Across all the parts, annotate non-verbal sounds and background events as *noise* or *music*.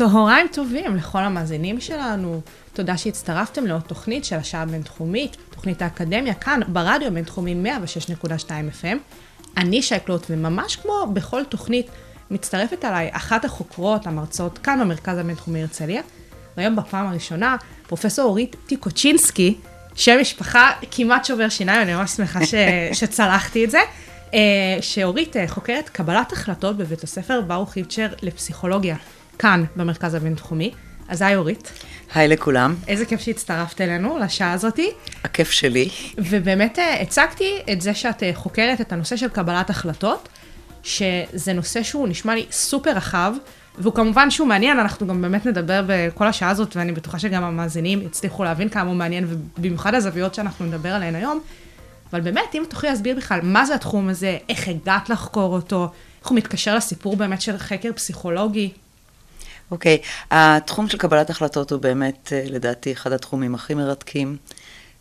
צהריים טובים לכל המאזינים שלנו. תודה שהצטרפתם לעוד תוכנית של השעה הבינתחומית, תוכנית האקדמיה, כאן ברדיו הבינתחומי 106.2 FM. אני שי קלוט, וממש כמו בכל תוכנית, מצטרפת אליי אחת החוקרות, המרצות, כאן במרכז הבינתחומי הרצליה. והיום בפעם הראשונה, פרופסור אורית טיקוצ'ינסקי, שם משפחה כמעט שובר שיניים, אני ממש שמחה ש... *laughs* שצלחתי את זה. אה, שאורית אה, חוקרת קבלת החלטות בבית הספר ברוך היפצ'ר לפסיכולוגיה, כאן במרכז הבינתחומי. אז היי אורית, היי לכולם, איזה כיף שהצטרפת אלינו לשעה הזאתי. הכיף שלי. ובאמת אה, הצגתי את זה שאת אה, חוקרת את הנושא של קבלת החלטות, שזה נושא שהוא נשמע לי סופר רחב, והוא כמובן שהוא מעניין, אנחנו גם באמת נדבר בכל השעה הזאת, ואני בטוחה שגם המאזינים יצליחו להבין כמה הוא מעניין, ובמיוחד הזוויות שאנחנו נדבר עליהן היום. אבל באמת, אם תוכלי להסביר בכלל מה זה התחום הזה, איך הגעת לחקור אותו, איך הוא מתקשר לסיפור באמת של חקר פסיכולוגי. אוקיי, okay. התחום של קבלת החלטות הוא באמת, אה, לדעתי, אחד התחומים הכי מרתקים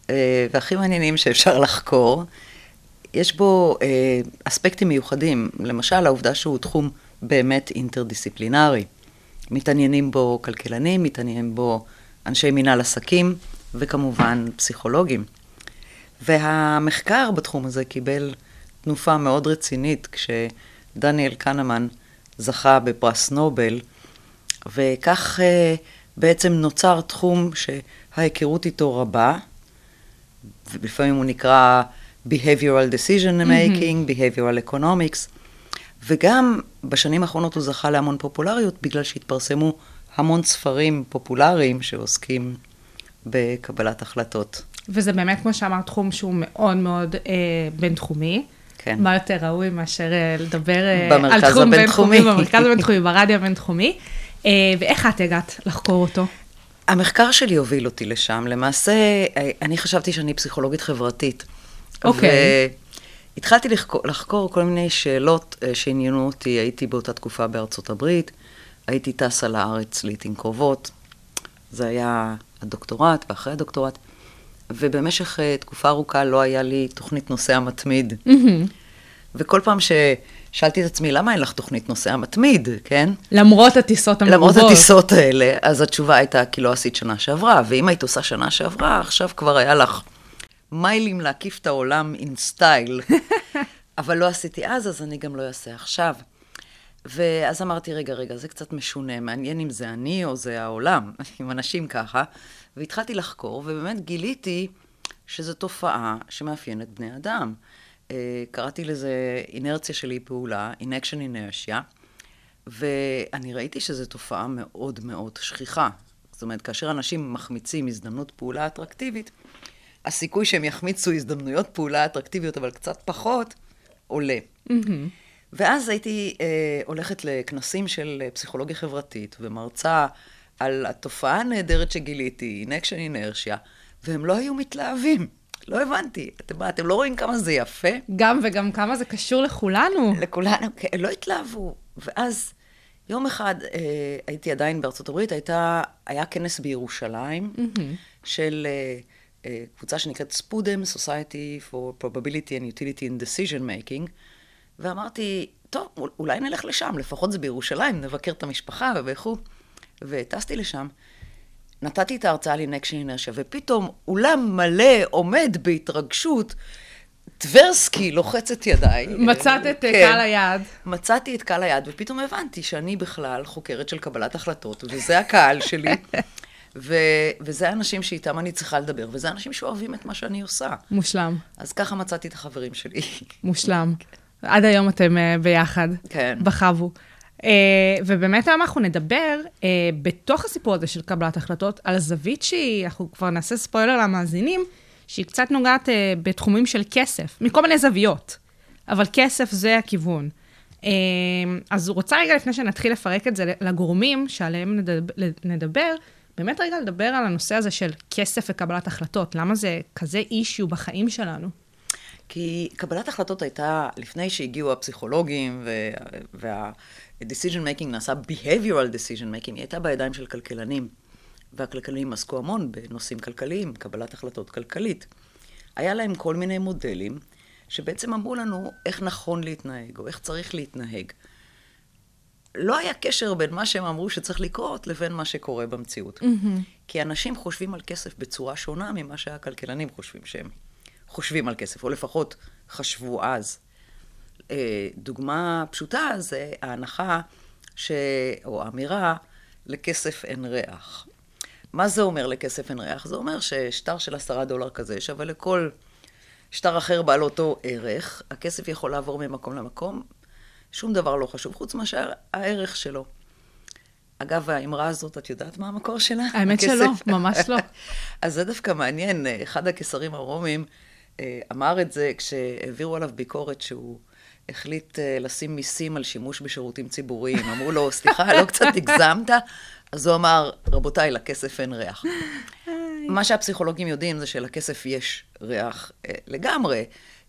אה, והכי מעניינים שאפשר *laughs* לחקור. יש בו אה, אספקטים מיוחדים, למשל העובדה שהוא תחום באמת אינטרדיסציפלינרי. מתעניינים בו כלכלנים, מתעניינים בו אנשי מינהל עסקים, וכמובן פסיכולוגים. והמחקר בתחום הזה קיבל תנופה מאוד רצינית כשדניאל קנמן זכה בפרס נובל, וכך uh, בעצם נוצר תחום שההיכרות איתו רבה, ולפעמים הוא נקרא Behavioral Decision Making, mm-hmm. Behavioral Economics, וגם בשנים האחרונות הוא זכה להמון פופולריות בגלל שהתפרסמו המון ספרים פופולריים שעוסקים בקבלת החלטות. וזה באמת, כמו שאמרת, תחום שהוא מאוד מאוד אה, בינתחומי. כן. מה יותר ראוי מאשר אה, לדבר אה, על תחום. בינתחומי, במרכז הבינתחומי, ברדיו הבינתחומי. אה, ואיך את הגעת לחקור אותו? המחקר שלי הוביל אותי לשם. למעשה, אה, אני חשבתי שאני פסיכולוגית חברתית. אוקיי. והתחלתי לחקור, לחקור כל מיני שאלות אה, שעניינו אותי. הייתי באותה תקופה בארצות הברית, הייתי טסה לארץ לעיתים קרובות. זה היה הדוקטורט ואחרי הדוקטורט. ובמשך תקופה ארוכה לא היה לי תוכנית נוסע מתמיד. וכל פעם ששאלתי את עצמי, למה אין לך תוכנית נוסע מתמיד, כן? למרות הטיסות המרובות. למרות הטיסות האלה, אז התשובה הייתה, כי לא עשית שנה שעברה, ואם היית עושה שנה שעברה, עכשיו כבר היה לך מיילים להקיף את העולם עם סטייל. *laughs* אבל לא עשיתי אז, אז אני גם לא אעשה עכשיו. ואז אמרתי, רגע, רגע, זה קצת משונה, מעניין אם זה אני או זה העולם, *laughs* עם אנשים ככה. והתחלתי לחקור, ובאמת גיליתי שזו תופעה שמאפיינת בני אדם. קראתי לזה אינרציה של אי פעולה, inaction inertia, ואני ראיתי שזו תופעה מאוד מאוד שכיחה. זאת אומרת, כאשר אנשים מחמיצים הזדמנות פעולה אטרקטיבית, הסיכוי שהם יחמיצו הזדמנויות פעולה אטרקטיביות, אבל קצת פחות, עולה. Mm-hmm. ואז הייתי אה, הולכת לכנסים של פסיכולוגיה חברתית ומרצה על התופעה הנהדרת שגיליתי, אינקשן אינרשיה, והם לא היו מתלהבים. לא הבנתי. אתם, אתם לא רואים כמה זה יפה? גם וגם כמה זה קשור לכולנו. לכולנו, כן, לא התלהבו. ואז יום אחד אה, הייתי עדיין בארצות הברית, הייתה, היה כנס בירושלים mm-hmm. של אה, אה, קבוצה שנקראת ספודם, Society for Probability and Utility in Decision Making, ואמרתי, טוב, אולי נלך לשם, לפחות זה בירושלים, נבקר את המשפחה וכו'. וטסתי לשם. נתתי את ההרצאה לנקשן אינרשיה, ופתאום אולם מלא עומד בהתרגשות, טברסקי לוחץ את ידיי. מצאת את כן. קהל היעד. מצאתי את קהל היעד, ופתאום הבנתי שאני בכלל חוקרת של קבלת החלטות, וזה הקהל שלי. *laughs* ו- וזה האנשים שאיתם אני צריכה לדבר, וזה אנשים שאוהבים את מה שאני עושה. מושלם. אז ככה מצאתי את החברים שלי. מושלם. עד היום אתם uh, ביחד. כן. בחבו. Uh, ובאמת היום אנחנו נדבר uh, בתוך הסיפור הזה של קבלת החלטות, על זווית שהיא, אנחנו כבר נעשה ספוילר למאזינים, שהיא קצת נוגעת uh, בתחומים של כסף, מכל מיני זוויות, אבל כסף זה הכיוון. Uh, אז רוצה רגע לפני שנתחיל לפרק את זה לגורמים שעליהם נדבר, נדבר, באמת רגע לדבר על הנושא הזה של כסף וקבלת החלטות. למה זה כזה אישיו בחיים שלנו? כי קבלת החלטות הייתה, לפני שהגיעו הפסיכולוגים וה-decision making נעשה behavioral decision making, היא הייתה בידיים של כלכלנים. והכלכלנים עסקו המון בנושאים כלכליים, קבלת החלטות כלכלית. היה להם כל מיני מודלים שבעצם אמרו לנו איך נכון להתנהג, או איך צריך להתנהג. לא היה קשר בין מה שהם אמרו שצריך לקרות לבין מה שקורה במציאות. Mm-hmm. כי אנשים חושבים על כסף בצורה שונה ממה שהכלכלנים חושבים שהם חושבים על כסף, או לפחות חשבו אז. אה, דוגמה פשוטה זה ההנחה, ש... או האמירה, לכסף אין ריח. מה זה אומר לכסף אין ריח? זה אומר ששטר של עשרה דולר כזה שווה לכל שטר אחר בעל אותו ערך, הכסף יכול לעבור ממקום למקום, שום דבר לא חשוב, חוץ מאשר הערך שלו. אגב, האמרה הזאת, את יודעת מה המקור שלה? האמת שלא, ממש לא. *laughs* אז זה דווקא מעניין, אחד הקיסרים הרומים אה, אמר את זה כשהעבירו עליו ביקורת שהוא החליט אה, לשים מיסים על שימוש בשירותים ציבוריים. אמרו לו, סליחה, לא קצת הגזמת? אז הוא אמר, רבותיי, לכסף אין ריח. מה שהפסיכולוגים יודעים זה שלכסף יש ריח אה, לגמרי.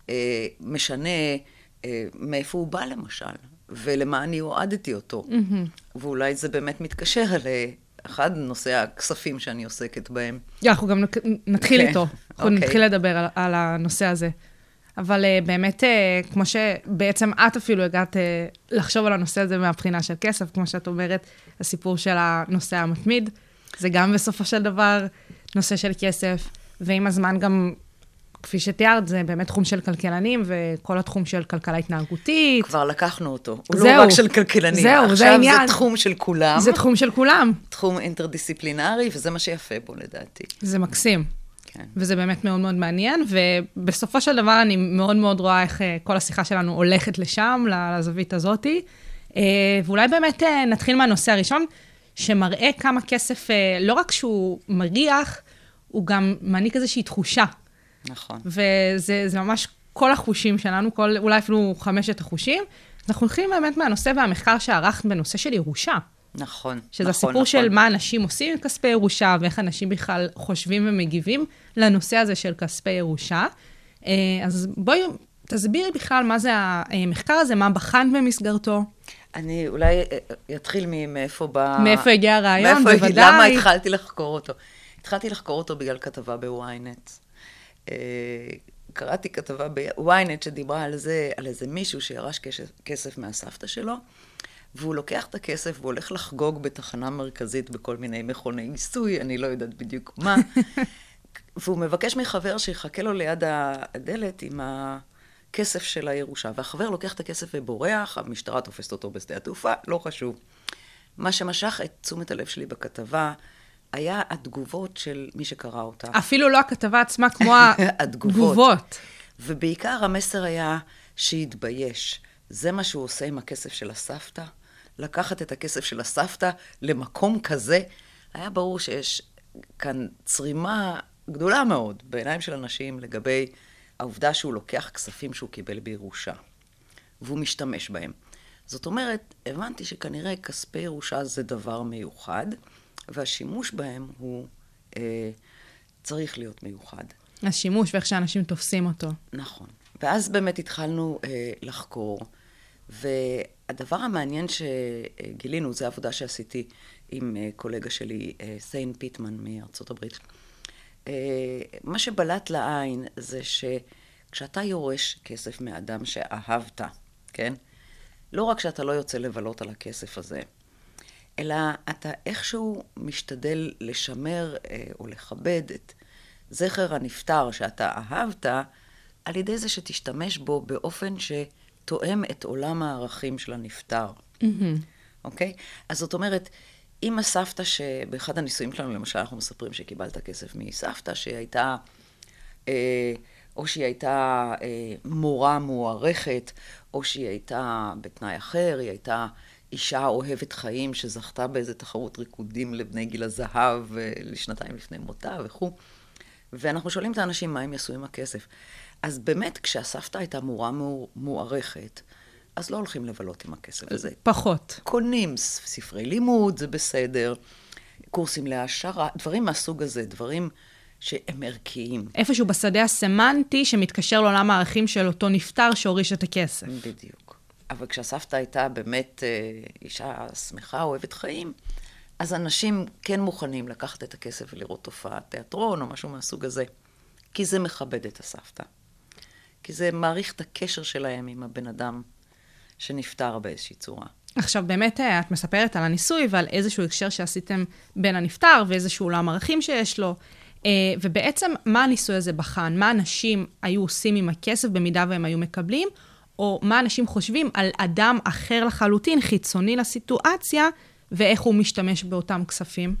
אה, משנה מאיפה הוא בא, למשל, ולמה אני הועדתי אותו. ואולי זה באמת מתקשר לאחד נושאי הכספים שאני עוסקת בהם. אנחנו גם נתחיל כן, איתו. אנחנו אוקיי. נתחיל לדבר על הנושא הזה. אבל uh, באמת, uh, כמו שבעצם את אפילו הגעת uh, לחשוב על הנושא הזה מהבחינה של כסף, כמו שאת אומרת, הסיפור של הנושא המתמיד, זה גם בסופו של דבר נושא של כסף, ועם הזמן גם, כפי שתיארת, זה באמת תחום של כלכלנים, וכל התחום של כלכלה התנהגותית. כבר לקחנו אותו. הוא זהו. לא רק של כלכלנים. זהו, זה העניין. עכשיו זה תחום של כולם. זה תחום של כולם. תחום אינטרדיסציפלינרי, וזה מה שיפה בו לדעתי. זה מקסים. כן. וזה באמת מאוד מאוד מעניין, ובסופו של דבר אני מאוד מאוד רואה איך אה, כל השיחה שלנו הולכת לשם, לזווית הזאתי. אה, ואולי באמת אה, נתחיל מהנושא הראשון, שמראה כמה כסף, לא רק שהוא מריח, הוא גם מעניק איזושהי תחושה. נכון. וזה זה ממש כל החושים שלנו, כל, אולי אפילו חמשת החושים. אנחנו הולכים באמת מהנושא והמחקר שערכת בנושא של ירושה. נכון, שזה נכון, הסיפור נכון. של מה אנשים עושים עם כספי ירושה, ואיך אנשים בכלל חושבים ומגיבים לנושא הזה של כספי ירושה. אה, אז בואי תסבירי בכלל מה זה המחקר הזה, מה בחנת במסגרתו, אני אולי אה, אתחיל מאיפה בא... מאיפה הגיע הרעיון, מאיפה- בוודאי. למה התחלתי לחקור אותו? התחלתי לחקור אותו בגלל כתבה. אה, קראתי כתבה בוויינט שדיברה על זה, על איזה מישהו שירש כסף מהסבתא שלו, והוא לוקח את הכסף והולך לחגוג בתחנה מרכזית בכל מיני מכוני ניסוי, אני לא יודעת בדיוק מה, *laughs* והוא מבקש מחבר שיחכה לו ליד הדלת עם הכסף של הירושה, והחבר לוקח את הכסף ובורח, המשטרה תופסת אותו בשדה התעופה, לא חשוב. מה שמשך את תשומת הלב שלי בכתבה היה התגובות של מי שקרא אותה. אפילו לא הכתבה עצמה, כמו *laughs* התגובות. התגובות. ובעיקר המסר היה שיתבייש. זה מה שהוא עושה עם הכסף של הסבתא? לקחת את הכסף של הסבתא למקום כזה? היה ברור שיש כאן צרימה גדולה מאוד בעיניים של אנשים לגבי העובדה שהוא לוקח כספים שהוא קיבל בירושה, והוא משתמש בהם. זאת אומרת, הבנתי שכנראה כספי ירושה זה דבר מיוחד, והשימוש בהם הוא אה, צריך להיות מיוחד. השימוש ואיך שאנשים תופסים אותו. נכון. ואז באמת התחלנו אה, לחקור, והדבר המעניין שגילינו, זו עבודה שעשיתי עם אה, קולגה שלי, אה, סיין פיטמן מארצות הברית. אה, מה שבלט לעין זה שכשאתה יורש כסף מאדם שאהבת, כן? לא רק שאתה לא יוצא לבלות על הכסף הזה, אלא אתה איכשהו משתדל לשמר או לכבד את זכר הנפטר שאתה אהבת, על ידי זה שתשתמש בו באופן שתואם את עולם הערכים של הנפטר. אוקיי? אז זאת אומרת, אם הסבתא שבאחד הנישואים שלנו, למשל, אנחנו מספרים שקיבלת כסף מסבתא שהיא הייתה, אה, או שהיא הייתה אה, מורה מוערכת, או שהיא הייתה בתנאי אחר, היא הייתה אישה אוהבת חיים שזכתה באיזה תחרות ריקודים לבני גיל הזהב אה, לשנתיים לפני מותה וכו'. ואנחנו שואלים את האנשים מה הם יעשו עם הכסף. אז באמת, כשהסבתא הייתה מורה מוערכת, אז לא הולכים לבלות עם הכסף הזה. פחות. קונים ספרי לימוד, זה בסדר. קורסים להעשרה, דברים מהסוג הזה, דברים שהם ערכיים. איפשהו בשדה הסמנטי שמתקשר לעולם הערכים של אותו נפטר שהוריש את הכסף. בדיוק. אבל כשהסבתא הייתה באמת אה, אישה שמחה, אוהבת חיים, אז אנשים כן מוכנים לקחת את הכסף ולראות תופעת תיאטרון או משהו מהסוג הזה. כי זה מכבד את הסבתא. כי זה מעריך את הקשר שלהם עם הבן אדם שנפטר באיזושהי צורה. עכשיו, באמת, אה, את מספרת על הניסוי ועל איזשהו הקשר שעשיתם בין הנפטר ואיזשהו עולם ערכים שיש לו. אה, ובעצם, מה הניסוי הזה בחן? מה אנשים היו עושים עם הכסף במידה והם היו מקבלים? או מה אנשים חושבים על אדם אחר לחלוטין, חיצוני לסיטואציה, ואיך הוא משתמש באותם כספים?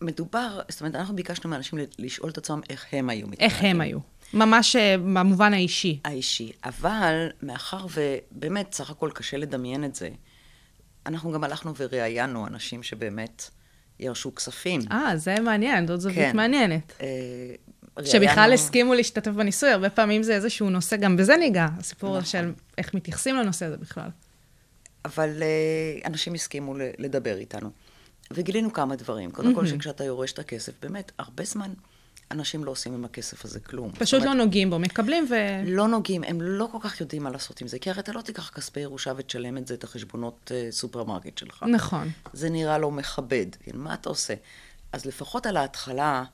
מדובר, זאת אומרת, אנחנו ביקשנו מאנשים לשאול את עצמם איך הם היו מתנהגים. איך הם היו? ממש אה, במובן האישי. האישי. אבל מאחר ובאמת, סך הכל קשה לדמיין את זה, אנחנו גם הלכנו וראיינו אנשים שבאמת ירשו כספים. אה, זה מעניין, זאת זווית כן. מעניינת. אה, שבכלל הסכימו להשתתף בניסוי, הרבה פעמים זה איזשהו נושא, גם בזה ניגע, הסיפור נכון. של איך מתייחסים לנושא הזה בכלל. אבל אה, אנשים הסכימו לדבר איתנו. וגילינו כמה דברים. קודם כל, שכשאתה יורש את הכסף, באמת, הרבה זמן אנשים לא עושים עם הכסף הזה כלום. פשוט לא אומרת, נוגעים בו, מקבלים ו... לא נוגעים, הם לא כל כך יודעים מה לעשות עם זה, כי הרי אתה לא תיקח כספי ירושה ותשלם את זה, את החשבונות אה, סופרמרקט שלך. נכון. זה נראה לא מכבד, כן? מה אתה עושה? אז לפחות על ההתחלה,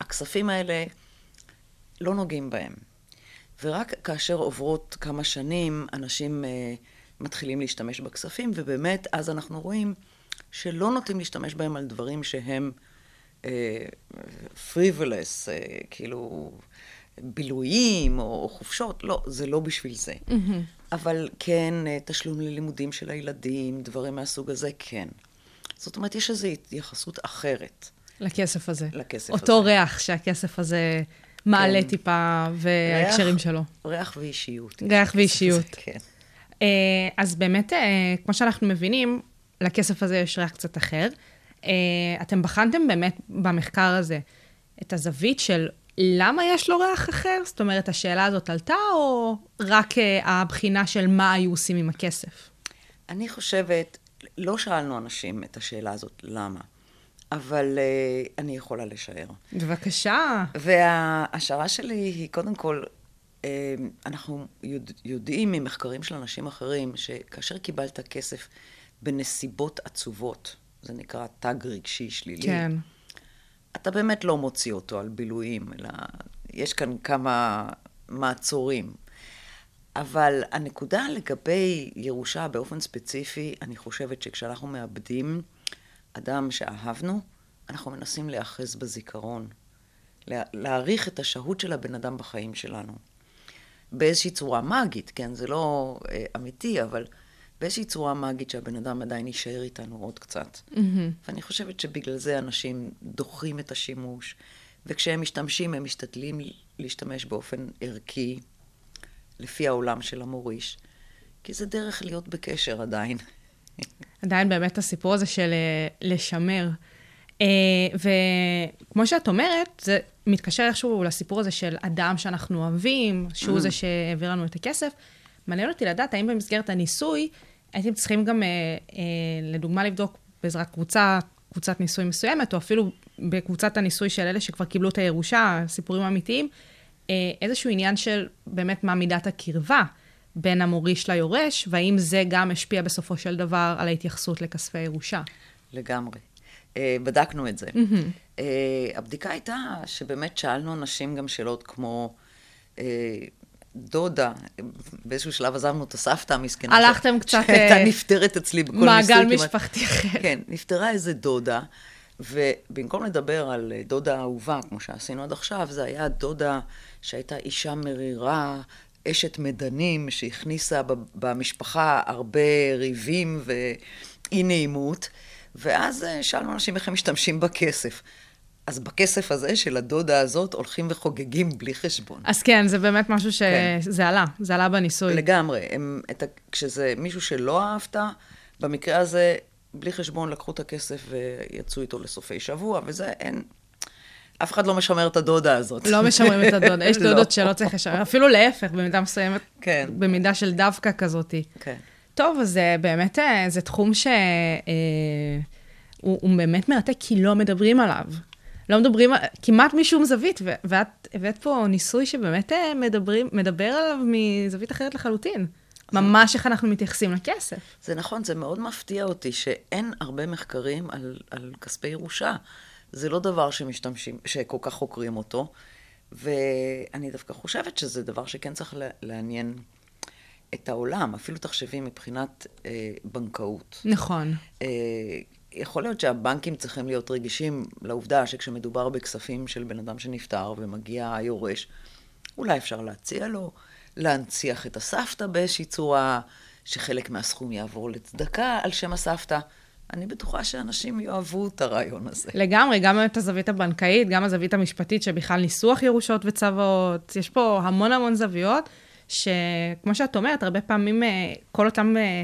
הכספים האלה לא נוגעים בהם. ורק כאשר עוברות כמה שנים, אנשים אה, מתחילים להשתמש בכספים, ובאמת, אז אנחנו רואים שלא נוטים להשתמש בהם על דברים שהם פריבלס, אה, כאילו בילויים או, חופשות, לא, זה לא בשביל זה. אבל כן, אה, תשלום ללימודים של הילדים, דברים מהסוג הזה, כן. זאת אומרת, יש איזו התייחסות אחרת. לכסף הזה. לכסף אותו הזה. ריח שהכסף הזה מעלה כן. טיפה, וההקשרים שלו. ריח ואישיות. ריח ואישיות. הזה, כן. אה, אז באמת, כמו שאנחנו מבינים, לכסף הזה יש ריח קצת אחר. אה, אתם בחנתם באמת במחקר הזה את הזווית של למה יש לו ריח אחר? זאת אומרת, השאלה הזאת עלתה, או רק אה, הבחינה של מה היו עושים עם הכסף? אני חושבת, לא שאלנו אנשים את השאלה הזאת, למה? אבל uh, אני יכולה לשער. בבקשה. וההשערה שלי היא, קודם כל, אה, אנחנו יודע, יודעים ממחקרים של אנשים אחרים, שכאשר קיבלת כסף בנסיבות עצובות, זה נקרא תג רגשי שלילי, כן. אתה באמת לא מוציא אותו על בילויים, אלא יש כאן כמה מעצורים. אבל הנקודה לגבי ירושה באופן ספציפי, אני חושבת שכשאנחנו מאבדים אדם שאהבנו, אנחנו מנסים להיאחז בזיכרון. לה- להעריך את השהות של הבן אדם בחיים שלנו. באיזושהי צורה מאגית, כן? זה לא אה, אמיתי, אבל באיזושהי צורה מאגית שהבן אדם עדיין יישאר איתנו עוד קצת. ואני חושבת שבגלל זה אנשים דוחים את השימוש, וכשהם משתמשים, הם משתדלים להשתמש באופן ערכי, לפי העולם של המוריש, כי זה דרך להיות בקשר עדיין. עדיין באמת הסיפור הזה של אה, לשמר. אה, וכמו שאת אומרת, זה מתקשר איכשהו לסיפור הזה של אדם שאנחנו אוהבים, שהוא זה שהעביר לנו את הכסף. מעניין אותי לדעת, האם במסגרת הניסוי, הייתם צריכים גם, אה, אה, לדוגמה, לבדוק בעזרת קבוצה, קבוצת ניסוי מסוימת, או אפילו בקבוצת הניסוי של אלה שכבר קיבלו את הירושה, סיפורים אמיתיים, אה, איזשהו עניין של באמת מה מידת הקרבה בין המוריש ליורש, והאם זה גם השפיע בסופו של דבר על ההתייחסות לכספי הירושה. לגמרי. אה, בדקנו את זה. אה, הבדיקה הייתה שבאמת שאלנו אנשים גם שאלות כמו אה, דודה, באיזשהו שלב עזבנו את הסבתא המסכנה. הלכתם ש- קצת, שהייתה אה, נפטרת אצלי בכל מעגל ניסוי כמעט. משפחתי אחר. כן, נפטרה איזה דודה, ובמקום לדבר על אה, דודה אהובה, כמו שעשינו עד עכשיו, זה היה דודה שהייתה אישה מרירה, אשת מדנים, שהכניסה במשפחה הרבה ריבים ואי נעימות, ואז אה, שאלנו אנשים איך הם משתמשים בכסף. אז בכסף הזה של הדודה הזאת הולכים וחוגגים בלי חשבון. אז כן, זה באמת משהו כן. שזה עלה, זה עלה בניסוי. לגמרי. הם, את ה, כשזה מישהו שלא אהבת, במקרה הזה, בלי חשבון לקחו את הכסף ויצאו איתו לסופי שבוע, וזה אין... אף אחד לא משמר את הדודה הזאת. לא משמרים את הדודה, יש *laughs* לא. דודות שלא צריך לשמר, אפילו להפך, במידה מסוימת, כן. במידה של דווקא כזאתי. כן. טוב, אז אה, באמת אה, זה תחום שהוא הוא, הוא באמת מרתק כי לא מדברים עליו. לא מדברים, כמעט משום זווית, ואת הבאת פה ניסוי שבאמת אה, מדברים, מדבר עליו מזווית אחרת לחלוטין. ממש איך אנחנו מתייחסים לכסף. זה נכון, זה מאוד מפתיע אותי שאין הרבה מחקרים על, על כספי ירושה. זה לא דבר שמשתמשים, שכל כך חוקרים אותו, ואני דווקא חושבת שזה דבר שכן צריך לעניין את העולם. אפילו תחשבי מבחינת אה, בנקאות. נכון. אה, יכול להיות שהבנקים צריכים להיות רגישים לעובדה שכשמדובר בכספים של בן אדם שנפטר ומגיע היורש, אולי אפשר להציע לו להנציח את הסבתא באיזושהי צורה, שחלק מהסכום יעבור לצדקה על שם הסבתא. אני בטוחה שאנשים יאהבו את הרעיון הזה. לגמרי, גם את הזווית הבנקאית, גם הזווית המשפטית שבכלל ניסוח ירושות וצוואות. יש פה המון המון זוויות, שכמו שאת אומרת, הרבה פעמים אה, כל אותם אה,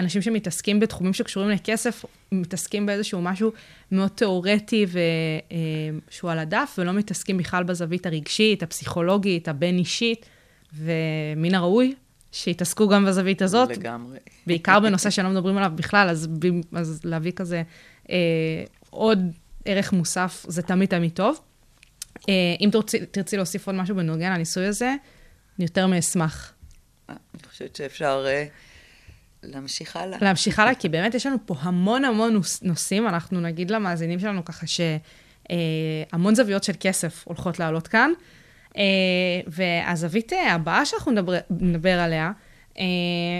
אנשים שמתעסקים בתחומים שקשורים לכסף, מתעסקים באיזשהו משהו מאוד תיאורטי ושהוא על הדף, ולא מתעסקים בכלל בזווית הרגשית, הפסיכולוגית, הבין-אישית, ומן הראוי שיתעסקו גם בזווית הזאת. לגמרי. בעיקר בנושא שלא מדברים עליו בכלל, אז, אז להביא כזה אה, עוד ערך מוסף, זה תמיד תמיד טוב. אה, אם תרצי, תרצי להוסיף עוד משהו בנוגע לניסוי הזה, אני יותר מאשמח אני חושבת שאפשר אה, להמשיך הלאה. להמשיך הלאה, כי באמת יש לנו פה המון המון נושאים, אנחנו נגיד למאזינים שלנו ככה שהמון זוויות של כסף הולכות לעלות כאן. אה, והזווית אה, הבאה שאנחנו נדבר, נדבר עליה, אה,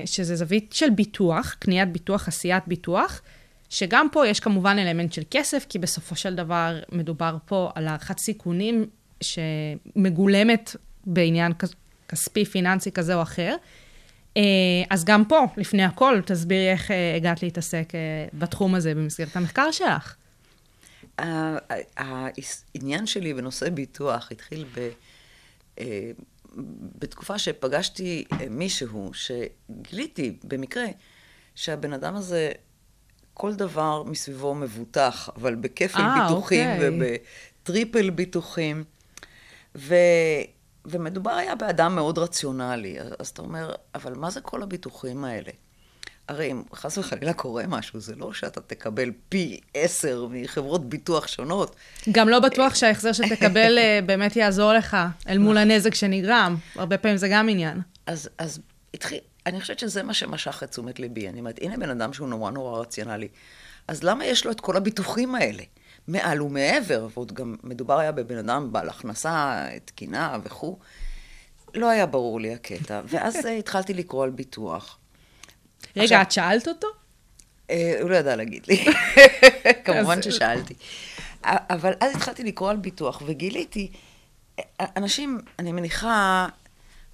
שזה זווית של ביטוח, קניית ביטוח, עשיית ביטוח, שגם פה יש כמובן אלמנט של כסף, כי בסופו של דבר מדובר פה על הערכת סיכונים שמגולמת בעניין כס- כספי, פיננסי כזה או אחר. אה, אז גם פה, לפני הכל, תסבירי איך אה, הגעת להתעסק אה, בתחום הזה במסגרת המחקר שלך. העניין שלי בנושא ביטוח התחיל ב... בתקופה שפגשתי מישהו שגיליתי במקרה שהבן אדם הזה, כל דבר מסביבו מבוטח, אבל בכפל אה, ביטוחים אוקיי. ובטריפל ביטוחים. ו... ומדובר היה באדם מאוד רציונלי, אז אתה אומר, אבל מה זה כל הביטוחים האלה? הרי אם חס וחלילה קורה משהו, זה לא שאתה תקבל פי עשר מחברות ביטוח שונות. גם לא בטוח שההחזר שתקבל אה, באמת יעזור לך אל מול הנזק שנגרם. הרבה פעמים זה גם עניין. אז, אז התחיל, אני חושבת שזה מה שמשך את תשומת ליבי. אני אומרת, הנה בן אדם שהוא נורא נורא רציונלי. אז למה יש לו את כל הביטוחים האלה? מעל ומעבר, ועוד גם מדובר היה בבן אדם בעל הכנסה תקינה וכו'. לא היה ברור לי הקטע. *laughs* ואז אה, התחלתי לקרוא על ביטוח. רגע, עכשיו- את שאלת אותו? אה, הוא לא ידע להגיד לי. *laughs* כמובן ששאלתי. אבל אז התחלתי לקרוא על ביטוח, וגיליתי, אה, אנשים, אני מניחה,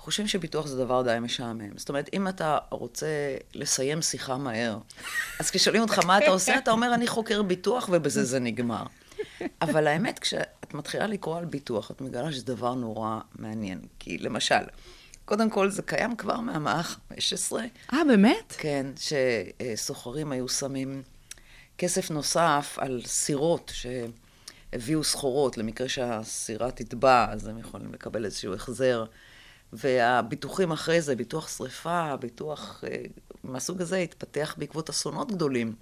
חושבים שביטוח זה דבר די משעמם. זאת אומרת, אם אתה רוצה לסיים שיחה מהר, אז כששואלים אותך מה אתה עושה, אתה אומר, אני חוקר ביטוח, ובזה זה נגמר. אבל האמת, כשאת מתחילה לקרוא על ביטוח, את מגלה שזה דבר נורא מעניין. כי למשל, קודם כל, זה קיים כבר מהמאה ה-15. אה, באמת? כן, שסוחרים היו שמים כסף נוסף על סירות שהביאו סחורות, למקרה שהסירה תטבע, אז הם יכולים לקבל איזשהו החזר. והביטוחים אחרי זה, ביטוח שריפה, ביטוח אה, מהסוג הזה, התפתח בעקבות אסונות גדולים.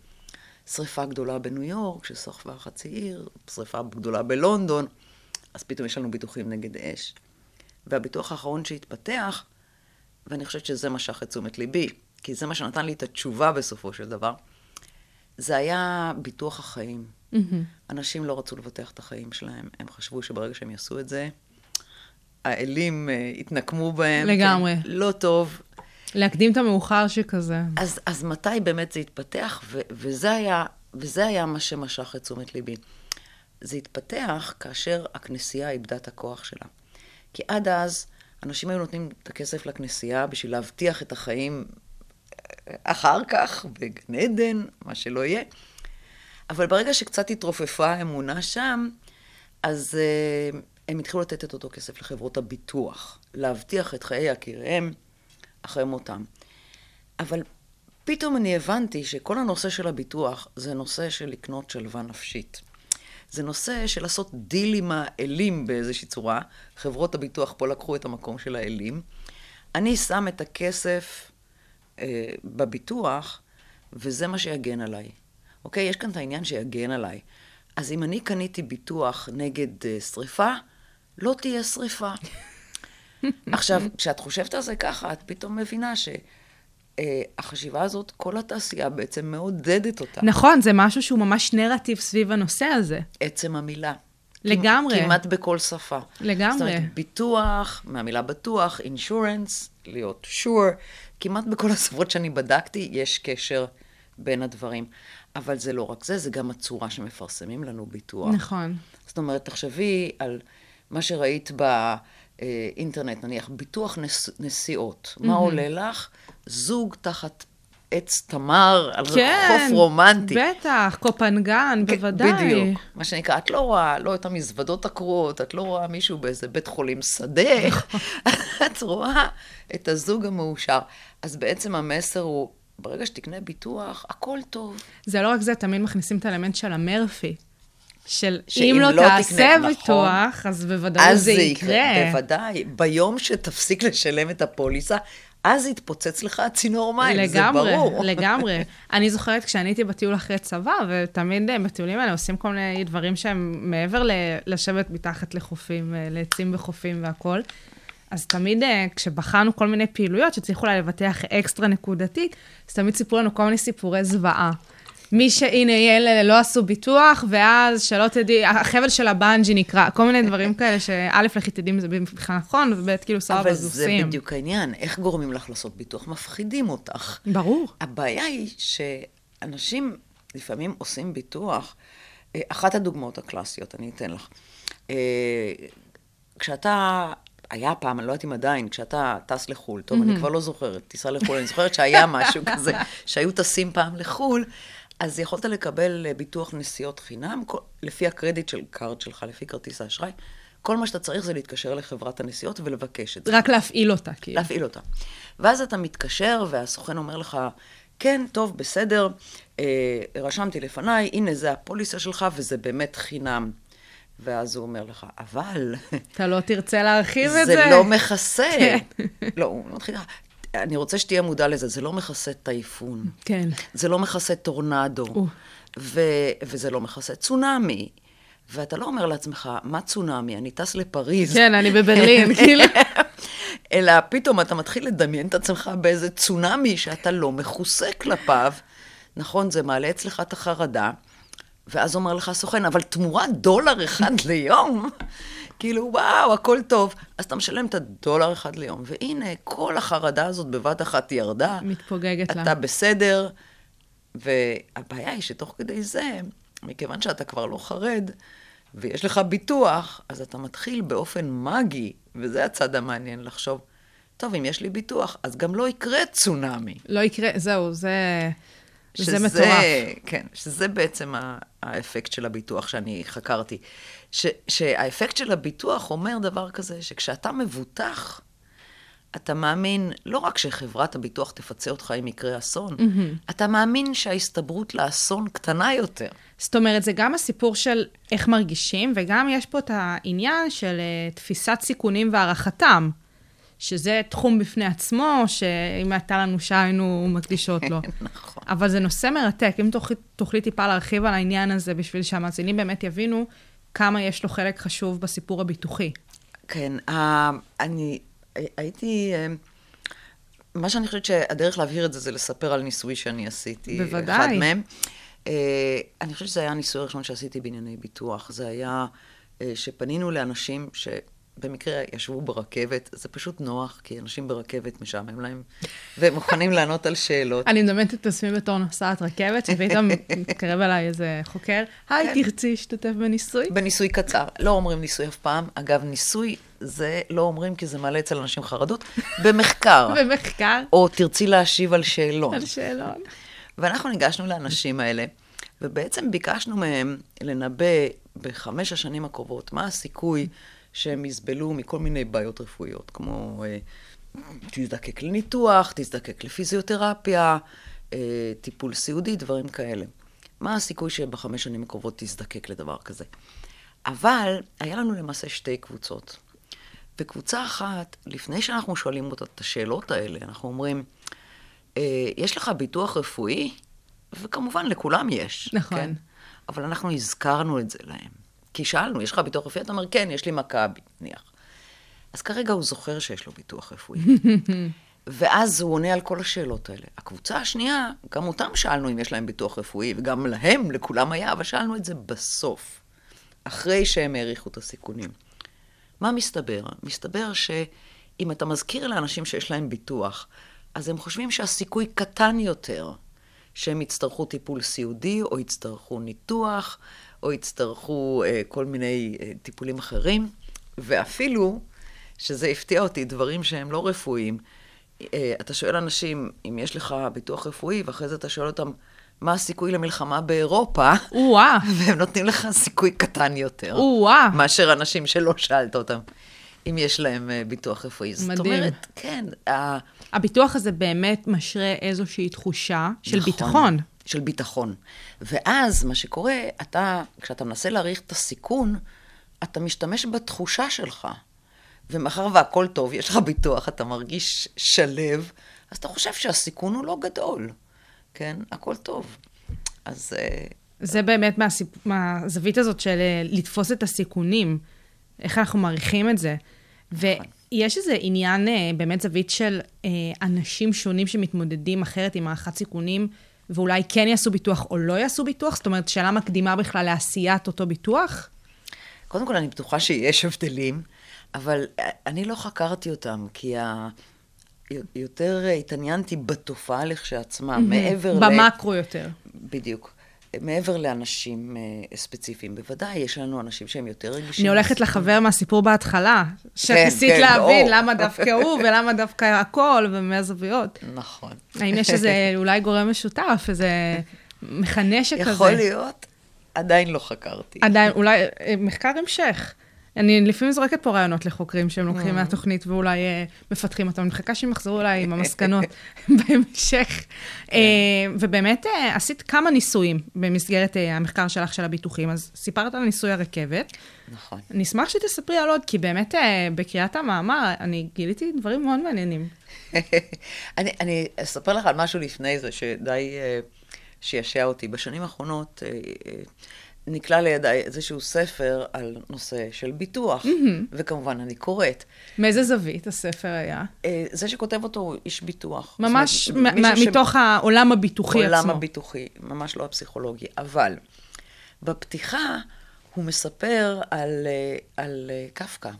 שריפה גדולה בניו יורק, ששרפה חצי עיר, שריפה גדולה בלונדון, אז פתאום יש לנו ביטוחים נגד אש. והביטוח האחרון שהתפתח, ואני חושבת שזה משך את תשומת ליבי, כי זה מה שנתן לי את התשובה בסופו של דבר, זה היה ביטוח החיים. אנשים לא רצו לבטח את החיים שלהם, הם חשבו שברגע שהם יעשו את זה, האלים אה, יתנקמו בהם. לגמרי. כן, לא טוב. להקדים את המאוחר שכזה. אז, אז מתי באמת זה התפתח? ו- וזה, היה, וזה היה מה שמשך את תשומת ליבי. זה התפתח כאשר הכנסייה איבדה את הכוח שלה. כי עד אז, אנשים היו נותנים את הכסף לכנסייה בשביל להבטיח את החיים אה, אחר כך, בגן עדן, מה שלא יהיה. אבל ברגע שקצת התרופפה האמונה שם, אז uh, הם התחילו לתת את אותו כסף לחברות הביטוח, להבטיח את חיי יקיריהם אחרי מותם. אבל פתאום אני הבנתי שכל הנושא של הביטוח זה נושא של לקנות שלווה נפשית. זה נושא של לעשות דיל עם האלים באיזושהי צורה. חברות הביטוח פה לקחו את המקום של האלים. אני שם את הכסף אה, בביטוח, וזה מה שיגן עליי. אוקיי? יש כאן את העניין שיגן עליי. אז אם אני קניתי ביטוח נגד uh, שריפה, לא תהיה שריפה. עכשיו, כשאת חושבת על זה ככה, את פתאום מבינה שהחשיבה הזאת, כל התעשייה בעצם מעודדת אותה. נכון, זה משהו שהוא ממש נרטיב סביב הנושא הזה. עצם המילה. לגמרי. כמעט בכל שפה. לגמרי. זאת אומרת, ביטוח, מהמילה בטוח, insurance, להיות sure, כמעט בכל השפות שאני בדקתי, יש קשר בין הדברים. אבל זה לא רק זה, זה גם הצורה שמפרסמים לנו ביטוח. נכון. זאת אומרת, תחשבי על מה שראית באינטרנט, נניח, ביטוח נס, נסיעות. מה עולה לך? זוג תחת עץ תמר על כן, חוף רומנטי. בטח, קופנגן, כן, בוודאי. בדיוק. מה שנקרא, את לא רואה לא את המזוודות הקרועות, את לא רואה מישהו באיזה בית חולים שדה, נכון. *laughs* את רואה את הזוג המאושר. אז בעצם המסר הוא, ברגע שתקנה ביטוח, הכל טוב. זה לא רק זה, תמיד מכניסים את האלמנט של המרפי. של אם לא לא תעשה תקנה, נכון. ביטוח, אז בוודאות אז זה יקרה. בוודאי. ביום שתפסיק לשלם את הפוליסה, אז יתפוצץ לך הצינור מים, לגמרי, זה ברור. *laughs* לגמרי. אני זוכרת כשאני הייתי בטיול אחרי צבא, ותמיד אה, בטיולים האלה עושים כל מיני דברים שהם מעבר ל- לשבת מתחת לחופים, אה, לעצים בחופים והכול. אז תמיד אה, כשבחנו כל מיני פעילויות שצריך אולי לבטח אקסטרה נקודתית, אז תמיד סיפרו לנו כל מיני סיפורי זוועה. מי שהנה, אלה לא עשו ביטוח, ואז שלא תדעי, החבל של הבנג'י נקרע, כל מיני דברים *laughs* כאלה שא', לכי תדעי אם זה בכלל נכון, וב', כאילו סבבה, אבל זה עושים. בדיוק העניין, איך גורמים לך לעשות ביטוח? מפחידים אותך. ברור. הבעיה היא שאנשים לפעמים עושים ביטוח. אה, אחת הדוגמאות הקלאסיות, אני אתן לך. אה, כשאתה, היה פעם, אני לא יודעת אם עדיין, כשאתה טס לחו"ל, טוב, אני כבר לא זוכרת, טיסה לחו"ל, אני זוכרת שהיה משהו *laughs* כזה, שהיו טסים פעם לחו"ל, אז יכולת לקבל אה, ביטוח נסיעות חינם, כל- לפי ה credit card שלך, לפי כרטיס האשראי. כל מה שאתה צריך זה להתקשר לחברת הנסיעות ולבקש את זה. רק להפעיל אותה, כאילו. להפעיל אותה. ואז אתה מתקשר, והסוכן אומר לך, כן, טוב, בסדר, אה, רשמתי לפניי, הנה זה הפוליסה שלך, וזה באמת חינם. ואז הוא אומר לך, אבל אתה לא תרצה להרחיב את זה זה? לא מכסה. כן. לא, הוא מתחיל. אני רוצה שתהיה מודע לזה, זה לא מכסה טייפון. כן. זה לא מכסה טורנדו. או. ו- וזה לא מכסה צונאמי. ואתה לא אומר לעצמך, מה צונאמי? אני טס לפריז. כן, אני בברלין, *laughs* כאילו. אלא פתאום אתה מתחיל לדמיין את עצמך באיזה צונאמי שאתה לא מכוסה כלפיו. נכון, זה מעלה אצלך את החרדה, ואז אומר לך הסוכן, אבל תמורת דולר אחד ליום, *laughs* כאילו, וואו, הכל טוב. אז אתה משלם את הדולר אחד ליום, והנה, כל החרדה הזאת בבת אחת ירדה. מתפוגגת לה. אתה בסדר, והבעיה היא שתוך כדי זה, מכיוון שאתה כבר לא חרד, ויש לך ביטוח, אז אתה מתחיל באופן מגי, וזה הצד המעניין לחשוב, טוב, אם יש לי ביטוח, אז גם לא יקרה צונאמי. לא יקרה, זהו, זה... זה שזה- מטורף. כן, שזה בעצם האפקט של הביטוח שאני חקרתי. ש, שהאפקט של הביטוח אומר דבר כזה, שכשאתה מבוטח, אתה מאמין לא רק שחברת הביטוח תפצה אותך אם יקרה אסון, אתה מאמין שההסתברות לאסון קטנה יותר. זאת אומרת, זה גם הסיפור של איך מרגישים, וגם יש פה את העניין של uh, תפיסת סיכונים והערכתם, שזה תחום בפני עצמו, שאם הייתה לנו שעה היינו מקדישות לו. *laughs* נכון. אבל זה נושא מרתק. אם תוכלי, תוכלי טיפה להרחיב על העניין הזה, בשביל שהמאזינים באמת יבינו כמה יש לו חלק חשוב בסיפור הביטוחי. כן, אה, אני הייתי... אה, מה שאני חושבת שהדרך להבהיר את זה, זה לספר על ניסוי שאני עשיתי. בוודאי. אחד מהם. אה, אני חושבת שזה היה הניסוי הראשון שעשיתי בענייני ביטוח. זה היה שפנינו לאנשים שבמקרה ישבו ברכבת, זה פשוט נוח, כי אנשים ברכבת משעמם להם, והם מוכנים *laughs* לענות על שאלות. אני מדמיינת את עצמי בתור נוסעת רכבת, שפתאום מתקרב אליי איזה חוקר, היי, כן. תרצי להשתתף בניסוי? בניסוי קצר. לא אומרים ניסוי אף פעם. אגב, ניסוי זה לא אומרים כי זה מעלה אצל אנשים חרדות. *laughs* במחקר. במחקר, או תרצי להשיב על שאלון. על שאלון. ואנחנו ניגשנו לאנשים האלה, ובעצם ביקשנו מהם לנבא בחמש השנים הקרובות מה הסיכוי שהם יסבלו מכל מיני בעיות רפואיות, כמו אה, תזדקק לניתוח, תזדקק לפיזיותרפיה, אה, טיפול סיעודי, דברים כאלה. מה הסיכוי שבחמש שנים הקרובות תזדקק לדבר כזה? אבל היה לנו למעשה שתי קבוצות. וקבוצה אחת, לפני שאנחנו שואלים אותה את השאלות האלה, אנחנו אומרים, אה, יש לך ביטוח רפואי? וכמובן, לכולם יש. נכון. כן? אבל אנחנו הזכרנו את זה להם. כי שאלנו, יש לך ביטוח רפואי? אתה אומר, כן, יש לי מכבי, נניח. אז כרגע הוא זוכר שיש לו ביטוח רפואי. *laughs* ואז הוא עונה על כל השאלות האלה. הקבוצה השנייה, גם אותם שאלנו אם יש להם ביטוח רפואי, וגם להם, לכולם היה, אבל שאלנו את זה בסוף, אחרי שהם העריכו את הסיכונים. מה מסתבר? מסתבר שאם אתה מזכיר לאנשים שיש להם ביטוח, אז הם חושבים שהסיכוי קטן יותר שהם יצטרכו טיפול סיעודי, או יצטרכו ניתוח, או יצטרכו אה, כל מיני אה, טיפולים אחרים, ואפילו, שזה הפתיע אותי, דברים שהם לא רפואיים. אה, אתה שואל אנשים אם יש לך ביטוח רפואי, ואחרי זה אתה שואל אותם, מה הסיכוי למלחמה באירופה? או-אה, *laughs* והם נותנים לך סיכוי קטן יותר. או-אה. מאשר אנשים שלא שאלת אותם אם יש להם אה, ביטוח רפואי. זאת מדהים. אומרת, כן, הביטוח הזה באמת משרה איזושהי תחושה של נכון, ביטחון. של ביטחון. ואז מה שקורה, אתה, כשאתה מנסה להעריך את הסיכון, אתה משתמש בתחושה שלך. ומאחר והכל טוב, יש לך ביטוח, אתה מרגיש שלב, אז אתה חושב שהסיכון הוא לא גדול. כן? הכל טוב. אז... אה, זה באמת. מהזווית הזאת של אה, לתפוס את הסיכונים, איך אנחנו מעריכים את זה. ויש איזה עניין, אה, באמת זווית של אה, אנשים שונים שמתמודדים אחרת עם הערכת סיכונים, ואולי כן יעשו ביטוח או לא יעשו ביטוח? זאת אומרת, שאלה מקדימה בכלל לעשיית אותו ביטוח? קודם כל, אני בטוחה שיש הבדלים, אבל אני לא חקרתי אותם, כי ה... יותר התעניינתי בתופעה לכשעצמה, מעבר ל... במקרו יותר. בדיוק. מעבר לאנשים אה, ספציפיים. בוודאי, יש לנו אנשים שהם יותר רגישים. אני הולכת לחבר מהסיפור בהתחלה, שניסית כן, להבין או. למה דווקא הוא ולמה דווקא הכל ומהזוויות. נכון. האם יש איזה *laughs* אולי גורם משותף, איזה מכנה שכזה? יכול להיות, עדיין לא חקרתי. עדיין, אולי אה, מחקר המשך. אני לפעמים זורקת פה רעיונות לחוקרים שהם Mm. לוקחים מהתוכנית ואולי אה, מפתחים אותם. אני מחכה שהם יחזרו אליי עם *laughs* המסקנות בהמשך. כן. אה, ובאמת אה, עשית כמה ניסויים במסגרת אה, המחקר שלך של הביטוחים. אז סיפרת על ניסוי הרכבת. נכון. אני אשמח שתספרי על עוד, כי באמת אה, בקריאת המאמר אני גיליתי דברים מאוד מעניינים. *laughs* אני, אני אספר לך על משהו לפני זה, שדי אה, שישע אותי. בשנים האחרונות אה, אה, נקלע לידיי איזשהו ספר על נושא של ביטוח, וכמובן אני קוראת. מאיזה זווית הספר היה? אה, זה שכותב אותו הוא איש ביטוח. ממש אומרת, מ- ש- מתוך העולם הביטוחי עצמו. עולם הביטוחי, ממש לא הפסיכולוגי. אבל בפתיחה הוא מספר על, אה, על אה, קפקא.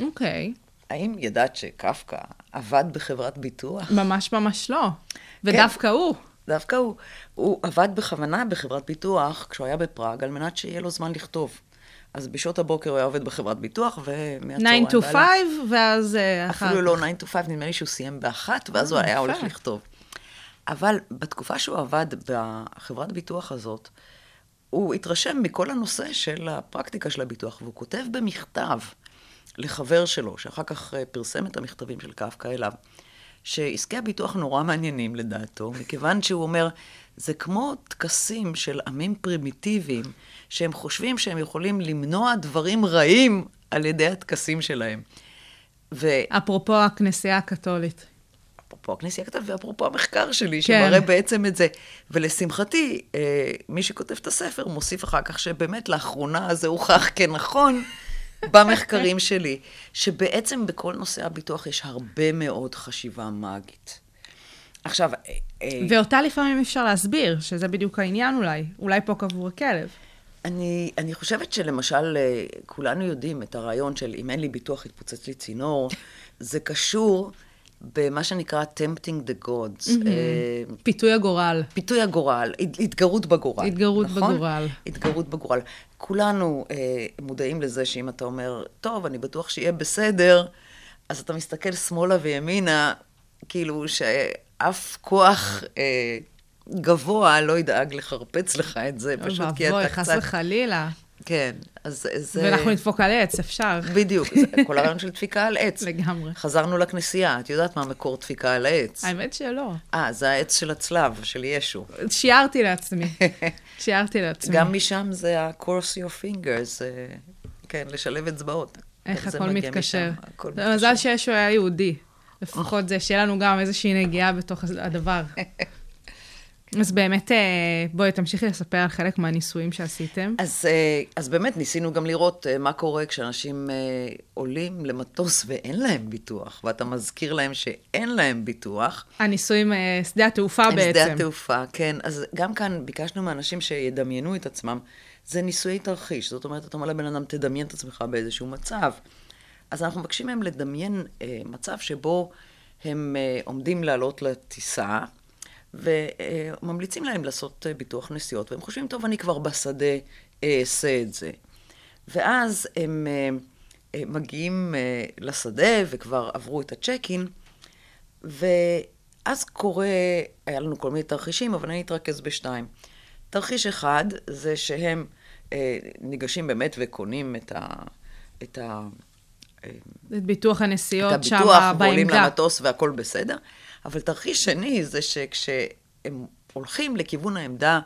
אוקיי. האם ידעת שקפקא עבד בחברת ביטוח? ממש ממש לא. ודווקא הוא. דווקא הוא, הוא עבד בכוונה בחברת ביטוח כשהוא היה בפראג, על מנת שיהיה לו זמן לכתוב. אז בשעות הבוקר הוא היה עובד בחברת ביטוח, ומהצהריים... 9 to והלאה. 5, ואז אה, אפילו כך. לא 9 to 5, נדמה לי שהוא סיים באחת, ואז הוא אה, היה. הולך לכתוב. אבל בתקופה שהוא עבד בחברת ביטוח הזאת, הוא התרשם מכל הנושא של הפרקטיקה של הביטוח, והוא כותב במכתב לחבר שלו, שאחר כך אה, פרסם את המכתבים של קפקא אליו, שעסקי הביטוח נורא מעניינים לדעתו, מכיוון שהוא אומר, זה כמו טקסים של עמים פרימיטיביים, שהם חושבים שהם יכולים למנוע דברים רעים על ידי הטקסים שלהם. ו... אפרופו הכנסייה הקתולית. אפרופו הכנסייה כתב, ואפרופו המחקר שלי, כן. שמראה בעצם את זה. ולשמחתי, אה, מי שכותב את הספר מוסיף אחר כך שבאמת לאחרונה זה הוכח כנכון במחקרים שלי, שבעצם בכל נושא הביטוח יש הרבה מאוד חשיבה מאגית. עכשיו, אה, אה, ואותה לפעמים אפשר להסביר, שזה בדיוק העניין אולי. אולי פה קבור הכלב. אני, אני חושבת שלמשל, אה, כולנו יודעים את הרעיון של אם אין לי ביטוח, יתפוצץ לי צינור, זה קשור במה שנקרא tempting the gods. אה, פיתוי הגורל. פיתוי הגורל, הת- התגרות בגורל. התגרות נכון? בגורל. התגרות בגורל. כולנו אה, מודעים לזה שאם אתה אומר, טוב, אני בטוח שיהיה בסדר, אז אתה מסתכל שמאלה וימינה, כאילו שאף כוח אה, גבוה לא ידאג לחרפץ לך את זה, אוי פשוט כי אתה ואבוי, קצת... חס וחלילה. כן, אז זה... ואנחנו נדפוק על עץ, אפשר. בדיוק, זה *laughs* כל הרעיון של דפיקה על עץ. לגמרי. חזרנו לכנסייה, את יודעת מה מקור דפיקה על העץ? האמת שלא. אה, זה העץ של הצלב, של ישו. שיערתי לעצמי. *laughs* שיערתי לעצמי. גם משם זה ה-course your fingers, אה, כן, לשלב אצבעות. איך הכל מתקשר. מזל שישו היה יהודי. לפחות זה, שיהיה לנו גם איזושהי נגיעה בתוך הדבר. *laughs* אז באמת, אה, בואי תמשיכי לספר על חלק מהניסויים שעשיתם. אז, אה, אז באמת ניסינו גם לראות אה, מה קורה כשאנשים עולים למטוס ואין להם ביטוח, ואתה מזכיר להם שאין להם ביטוח. הניסויים, שדה התעופה עם בעצם. שדה התעופה, כן. אז גם כאן ביקשנו מאנשים שידמיינו את עצמם. זה ניסויי תרחיש, זאת אומרת, אתה אומר לבן אדם, תדמיין את עצמך באיזשהו מצב. אז אנחנו מבקשים מהם לדמיין אה, מצב שבו הם אה, עומדים לעלות לטיסה, וממליצים להם לעשות אה, ביטוח נסיעות, והם חושבים, טוב, אני כבר בשדה אה, אעשה את זה. ואז הם אה, מגיעים לשדה וכבר עברו את הצ'ק-אין, ואז קורה, היה לנו כל מיני תרחישים, אבל אני אתרכז בשתיים. תרחיש אחד זה שהם ניגשים באמת וקונים את ה... את ה את ביטוח הנסיעות את שם הביטוח, ועולים בעמדה. למטוס והכל בסדר. אבל תרחיש שני זה שכשהם הולכים לכיוון העמדה,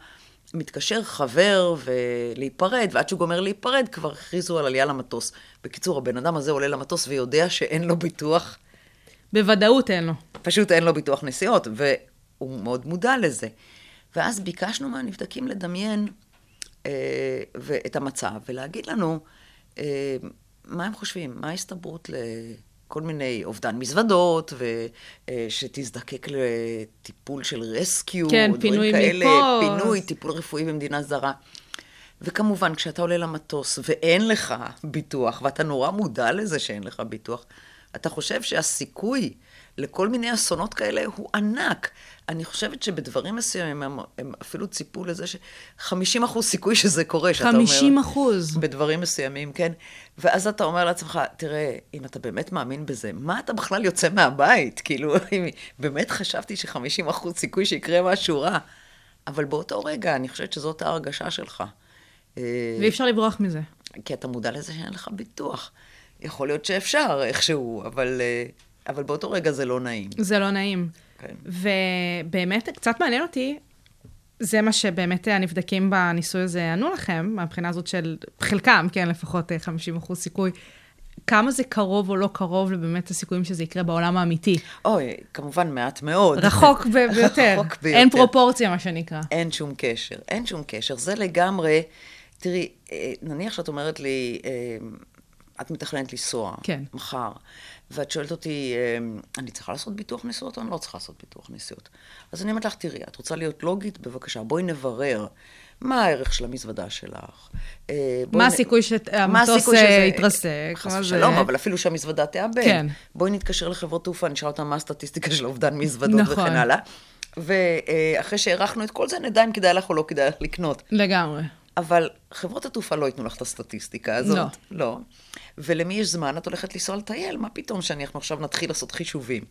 מתקשר חבר ולהיפרד, ועד שהוא גומר להיפרד, כבר הכריזו על עלייה למטוס. בקיצור, הבן אדם הזה עולה למטוס ויודע שאין לו ביטוח, בוודאות אין לו. פשוט אין לו ביטוח נסיעות, והוא מאוד מודע לזה. ואז ביקשנו מהנבדקים לדמיין אה, את המצב ולהגיד לנו אה, מה הם חושבים, מה ההסתברות לכל מיני אובדן מזוודות, ושתזדקק לטיפול של רסקיו, כן, פינוי כאלה, מפה. פינוי, טיפול רפואי במדינה זרה. וכמובן, כשאתה עולה למטוס ואין לך ביטוח, ואתה נורא מודע לזה שאין לך ביטוח, אתה חושב שהסיכוי לכל מיני אסונות כאלה הוא ענק. אני חושבת שבדברים מסוימים הם, הם אפילו ציפו לזה ש-50 אחוז סיכוי שזה קורה, שאתה אומר... 50 אחוז. בדברים מסוימים, כן. ואז אתה אומר לעצמך, תראה, אם אתה באמת מאמין בזה, מה אתה בכלל יוצא מהבית? *laughs* כאילו, אם באמת חשבתי ש-50 אחוז סיכוי שיקרה משהו רע. אבל באותו רגע, אני חושבת שזאת ההרגשה שלך. אה, ואי אפשר לברוח מזה. כי אתה מודע לזה שאין לך ביטוח. יכול להיות שאפשר איכשהו, אבל, אה, אבל באותו רגע זה לא נעים. זה לא נעים. כן. ובאמת, קצת מעניין אותי, זה מה שבאמת הנבדקים בניסוי הזה ענו לכם, מהבחינה הזאת של חלקם, כן, לפחות 50 אחוז סיכוי. כמה זה קרוב או לא קרוב לבאמת הסיכויים שזה יקרה בעולם האמיתי? אוי, כמובן מעט מאוד. רחוק ב- *laughs* ביותר. רחוק ביותר. אין פרופורציה, מה שנקרא. אין שום קשר, אין שום קשר. זה לגמרי, תראי, אה, נניח שאת אומרת לי, אה, את מתכננת לנסוע, כן. מחר, ואת שואלת אותי, אה, אני צריכה לעשות ביטוח נסיעות או אני לא צריכה לעשות ביטוח נסיעות? אז אני אומרת לך, תראי, את רוצה להיות לוגית? בבקשה, בואי נברר. מה הערך של המזוודה שלך? אה, מה נ- הסיכוי מה שהמטוס אה, שזה- יתרסק? חס מה זה? ושלום, אבל אפילו שהמזוודה תאבד. כן. בואי נתקשר לחברות תעופה, נשאל אותם מה הסטטיסטיקה של אובדן מזוודות נכון. וכן הלאה. ואחרי שהערכנו את כל זה, נדע אם כדאי לך או לא כדאי לך לקנות. לגמרי. אבל חברות התעופה לא ייתנו לך את הסטטיסטיקה הזאת. לא. לא. ולמי יש זמן? את הולכת לנסוע לטייל, מה פתאום שאנחנו עכשיו נתחיל לעשות חישובים?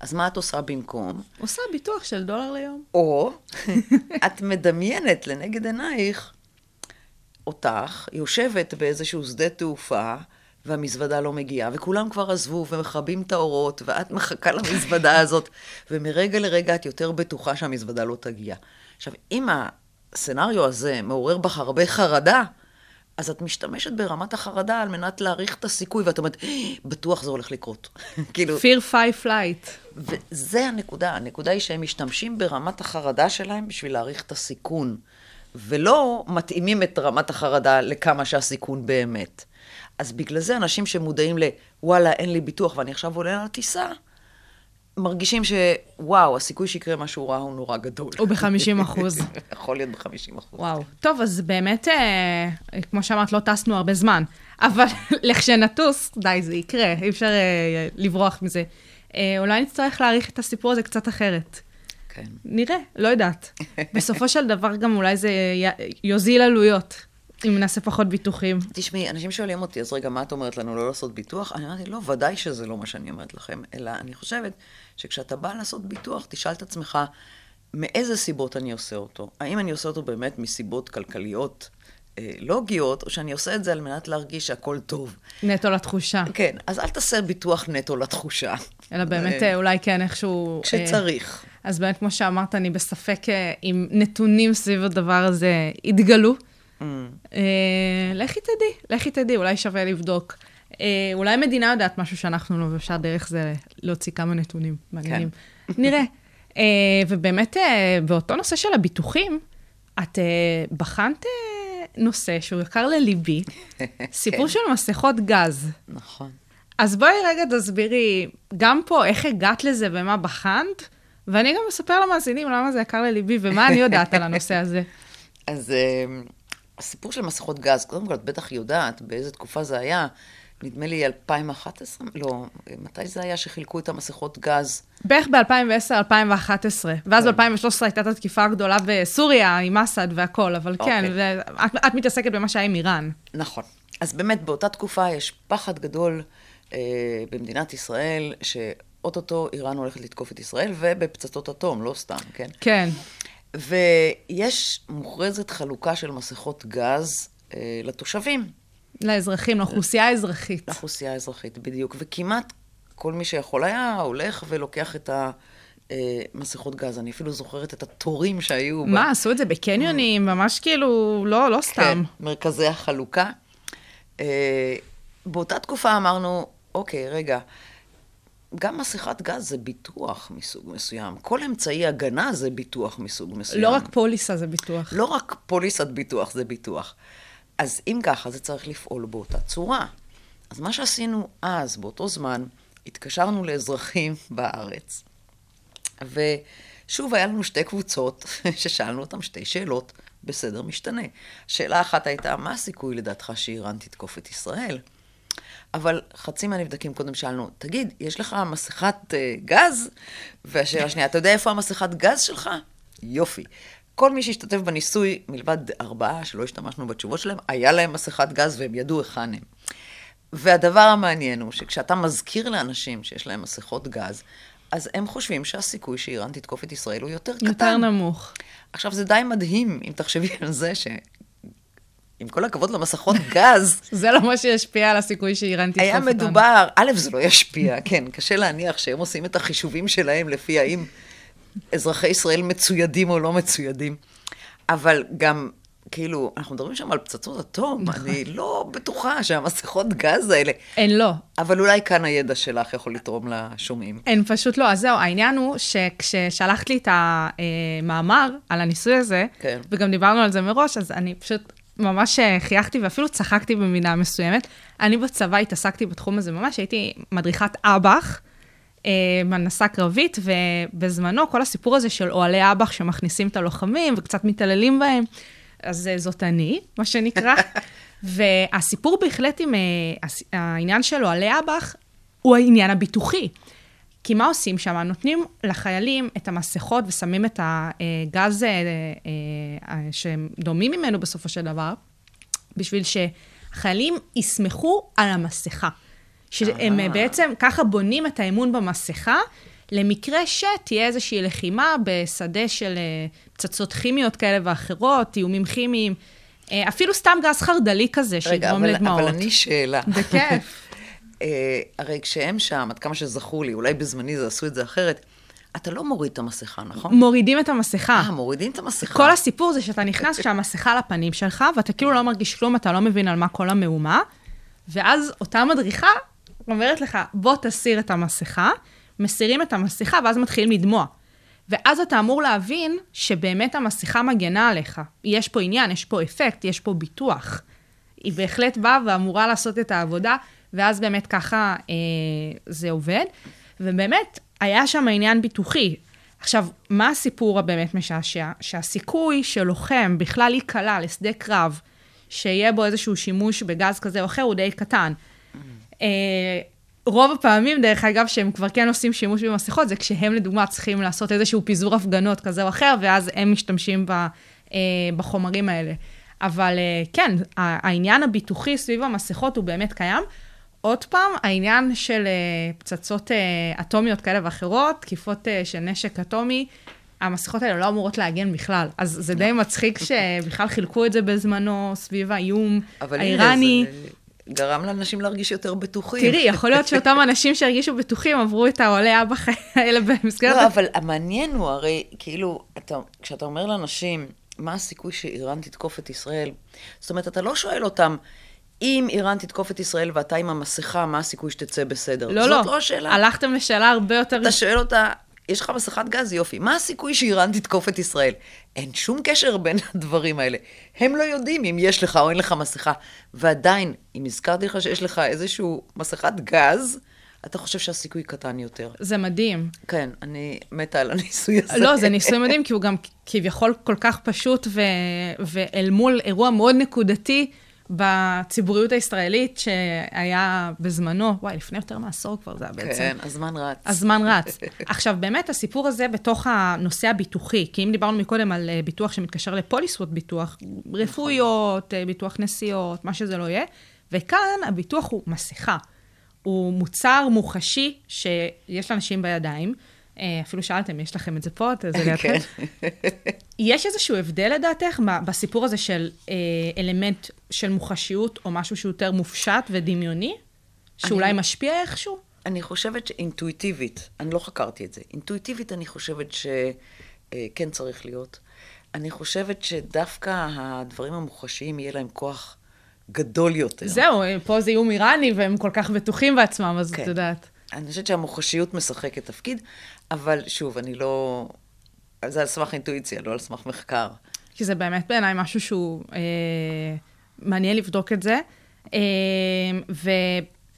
אז מה את עושה במקום? עושה ביטוח של דולר ליום. או את מדמיינת לנגד עינייך אותך יושבת באיזשהו שדה תעופה, והמזוודה לא מגיעה, וכולם כבר עזבו ומכבים את האורות, ואת מחכה למזוודה *laughs* הזאת, ומרגע לרגע את יותר בטוחה שהמזוודה לא תגיע. עכשיו, אם הסצנריו הזה מעורר בך הרבה חרדה, אז את משתמשת ברמת החרדה על מנת להעריך את הסיכוי, ואת אומרת, "אה, בטוח זה הולך לקרות. *laughs* כאילו, fear fight flight. וזה הנקודה. הנקודה היא שהם משתמשים ברמת החרדה שלהם בשביל להעריך את הסיכון, ולא מתאימים את רמת החרדה לכמה שהסיכון באמת. אז בגלל זה אנשים שמודעים לוואלה, אין לי ביטוח ואני עכשיו עולה על הטיסה, מרגישים שוואו, הסיכוי שיקרה משהו רע הוא נורא גדול. הוא ב-50 אחוז. *laughs* יכול להיות ב-50 אחוז. וואו. טוב, אז באמת, אה, כמו שאמרת, לא טסנו הרבה זמן, אבל *laughs* לכשנטוס, די, זה יקרה, אי אפשר אה, לברוח מזה. אה, אולי נצטרך להעריך את הסיפור הזה קצת אחרת. כן. נראה, לא יודעת. *laughs* בסופו של דבר גם אולי זה יוזיל עלויות, אם נעשה פחות ביטוחים. תשמעי, אנשים שואלים אותי, אז רגע, מה את אומרת לנו, לא לעשות ביטוח? אני אמרתי, לא, ודאי שזה לא מה שאני אומרת לכם, אלא אני חושבת שכשאתה בא לעשות ביטוח, תשאל את עצמך, מאיזה סיבות אני עושה אותו? האם אני עושה אותו באמת מסיבות כלכליות אה, לוגיות, או שאני עושה את זה על מנת להרגיש שהכל טוב? נטו לתחושה. כן, אז אל תעשה ביטוח נטו לתחושה. אלא באמת, אה, אה, אולי כן איכשהו... אה, כשצריך. אז באמת, כמו שאמרת, אני בספק אה, אם נתונים סביב הדבר הזה יתגלו. Mm. אה, לכי תדעי, לכי תדעי, אולי שווה לבדוק. אה, אולי המדינה יודעת משהו שאנחנו לא, ואפשר דרך זה להוציא כמה נתונים מעניינים. כן. נראה. אה, ובאמת, אה, באותו נושא של הביטוחים, את אה, בחנת אה, נושא שהוא יקר לליבי, *laughs* סיפור כן. של מסכות גז. נכון. אז בואי רגע תסבירי גם פה איך הגעת לזה ומה בחנת, ואני גם אספר למאזינים למה זה יקר לליבי ומה אני יודעת על הנושא הזה. *laughs* אז הסיפור של מסכות גז, קודם כל, את בטח יודעת באיזה תקופה זה היה. נדמה לי 2011, לא, מתי זה היה שחילקו את המסכות גז? בערך ב-2010-2011, ואז ב-2013 הייתה את התקיפה הגדולה בסוריה עם אסד והכל, אבל כן, אוקיי. את מתעסקת במה שהיה עם איראן. נכון. אז באמת, באותה תקופה יש פחד גדול אה, במדינת ישראל, שאו-טו-טו איראן הולכת לתקוף את ישראל, ובפצצות אטום, לא סתם, כן? כן, ויש מוכרזת חלוקה של מסכות גז אה, לתושבים, לאזרחים, לאוכלוסייה האזרחית. לאוכלוסייה האזרחית, בדיוק. וכמעט כל מי שיכול היה הולך ולוקח את המסכות גז. אני אפילו זוכרת את התורים שהיו. ב- מה, עשו את זה בקניונים, ממש כאילו, לא, לא סתם. כן, מרכזי החלוקה. אה, באותה תקופה אמרנו, אוקיי, רגע, גם מסכת גז זה ביטוח מסוג מסוים. כל אמצעי הגנה זה ביטוח מסוג מסוים. לא רק פוליסה זה ביטוח. לא רק פוליסת ביטוח זה ביטוח. אז אם ככה, זה צריך לפעול באותה צורה. אז מה שעשינו אז, באותו זמן, התקשרנו לאזרחים בארץ, ושוב, היה לנו שתי קבוצות *laughs* ששאלנו אותם שתי שאלות בסדר משתנה. שאלה אחת הייתה, מה הסיכוי לדעתך שאיראן תתקוף את ישראל? אבל חצי מהנבדקים קודם שאלנו, תגיד, יש לך מסכת uh, גז? והשאלה השנייה, אתה יודע איפה המסכת גז שלך? יופי. כל מי שהשתתף בניסוי, מלבד ארבעה שלא השתמשנו בתשובות שלהם, היה להם מסכת גז והם ידעו היכן הם. והדבר המעניין הוא שכשאתה מזכיר לאנשים שיש להם מסכות גז, אז הם חושבים שהסיכוי שאיראן תתקוף את ישראל הוא יותר קטן. יותר נמוך. עכשיו, זה די מדהים, אם תחשבי על זה ש... עם כל הכבוד למסכות *laughs* גז, זה לא מה שישפיע על הסיכוי שאיראן היה אותנו. מדובר, א', זה לא ישפיע, *laughs* כן, קשה להניח שהם עושים את החישובים שלהם לפי האם אזרחי ישראל מצוידים או לא מצוידים, אבל גם, כאילו, אנחנו מדברים שם על פצצות אטום, אני לא בטוחה שהמסכות גז האלה, הן לא. אבל אולי כאן הידע שלך יכול לתרום לשומעים. הן פשוט לא. אז זהו, העניין הוא שכששלחת לי את המאמר על הניסוי הזה, כן. וגם דיברנו על זה מראש, אז אני פשוט ממש אה, חייכתי ואפילו צחקתי במידה מסוימת. אני בצבא התעסקתי בתחום הזה ממש, הייתי מדריכת אב"ח. אה, מנסה קרבית, ובזמנו כל הסיפור הזה של אוהלי אב"ח שמכניסים את הלוחמים וקצת מתעללים בהם, אז אה, זאת אני, מה שנקרא. *laughs* והסיפור בהחלט עם אה, העניין של אוהלי אב"ח, הוא העניין הביטוחי. כי מה עושים שם? נותנים לחיילים את המסכות ושמים את הגז אה, אה, אה, שהם דומים ממנו בסופו של דבר, בשביל שהחיילים יסמכו על המסכה. שהם אה. בעצם ככה בונים את האמון במסכה, למקרה שתהיה איזושהי לחימה בשדה של אה, פצצות כימיות כאלה ואחרות, איומים כימיים, אה, אפילו סתם גז חרדלי כזה, רגע, שיגרום אבל, לדמעות. אבל אני שאלה. בכיף. אה, הרי כשהם שם, עד כמה שזכור לי, אולי בזמני זה עשו את זה אחרת, אתה לא מוריד את המסכה, נכון? מורידים את המסכה. אה, מורידים את המסכה. כל הסיפור זה שאתה נכנס *laughs* כשהמסכה על הפנים שלך, ואתה כאילו לא מרגיש כלום, אתה לא מבין על מה כל המהומה, ואז אותה מדריכה אומרת לך, בוא תסיר את המסכה, מסירים את המסכה, ואז מתחילים לדמוע. ואז אתה אמור להבין שבאמת המסכה מגנה עליך. יש פה עניין, יש פה אפקט, יש פה ביטוח. היא בהחלט באה ואמורה לעשות את העבודה, ואז באמת ככה אה, זה עובד. ובאמת, היה שם עניין ביטוחי. עכשיו, מה הסיפור הבאמת משעשע? שהסיכוי של לוחם בכלל ייקלע לשדה קרב, שיהיה בו איזשהו שימוש בגז כזה או אחר, הוא די קטן. אה, רוב הפעמים, דרך אגב, שהם כבר כן עושים שימוש במסכות, זה כשהם לדוגמה צריכים לעשות איזשהו פיזור הפגנות כזה או אחר, ואז הם משתמשים ב, אה, בחומרים האלה. אבל אה, כן, העניין הביטוחי סביב המסכות הוא באמת קיים. עוד פעם, העניין של אה, פצצות אה, אטומיות כאלה ואחרות, תקיפות אה, של נשק אטומי, המסכות האלה לא אמורות להגן בכלל. אז זה די מצחיק שבכלל חילקו את זה בזמנו סביב האיום אבל האיראני. גרם לאנשים להרגיש יותר בטוחים. תראי, יכול להיות שאותם אנשים שהרגישו בטוחים עברו את האוהלי אב"ח האלה במסגרת... לא, אבל המעניין הוא הרי, כאילו, אתה, כשאתה אומר לאנשים, מה הסיכוי שאיראן תתקוף את ישראל? זאת אומרת, אתה לא שואל אותם, אם איראן תתקוף את ישראל ואתה עם המסכה, מה הסיכוי שתצא בסדר? לא, זאת לא. לא השאלה. הלכתם לשאלה הרבה יותר... אתה שואל אותה, יש לך מסכת גז, יופי. מה הסיכוי שאיראן תתקוף את ישראל? אין שום קשר בין *laughs* הדברים האלה. הם לא יודעים אם יש לך או אין לך מסכה. ועדיין, אם הזכרתי לך שיש לך איזושהי מסכת גז, אתה חושב שהסיכוי קטן יותר. זה מדהים. כן, אני מתה על הניסוי הזה. לא, זה ניסוי מדהים, כי הוא גם כביכול כל כך פשוט, ו... ואל מול אירוע מאוד נקודתי בציבוריות הישראלית שהיה בזמנו, וואי, לפני יותר מעשור כבר זה היה בעצם. כן, הזמן רץ. הזמן רץ. *laughs* עכשיו, באמת, הסיפור הזה בתוך הנושא הביטוחי, כי אם דיברנו מקודם על אה, ביטוח שמתקשר לפוליסות ביטוח, רפואיות, אה, ביטוח נסיעות, מה שזה לא יהיה, וכאן הביטוח הוא מסכה. הוא מוצר מוחשי שיש לאנשים בידיים. אה, אפילו שאלתם, יש לכם את זה פה? זה לידכם? כן. יש איזשהו הבדל לדעתך ב- בסיפור הזה של אה, אלמנט של מוחשיות, או משהו שהוא יותר מופשט ודמיוני? שאולי אני- משפיע איכשהו? אני חושבת שאינטואיטיבית, אני לא חקרתי את זה, אינטואיטיבית אני חושבת שכן צריך להיות. אני חושבת שדווקא הדברים המוחשיים יהיה להם כוח גדול יותר. זהו, אה, פה זה איום איראני, והם כל כך בטוחים בעצמם, אז כן. את יודעת. אני חושבת שהמוחשיות משחקת תפקיד, אבל שוב, אני לא... זה על סמך אינטואיציה, לא על סמך מחקר. כי זה באמת בעיניי משהו שהוא אה, מעניין לבדוק את זה. אה,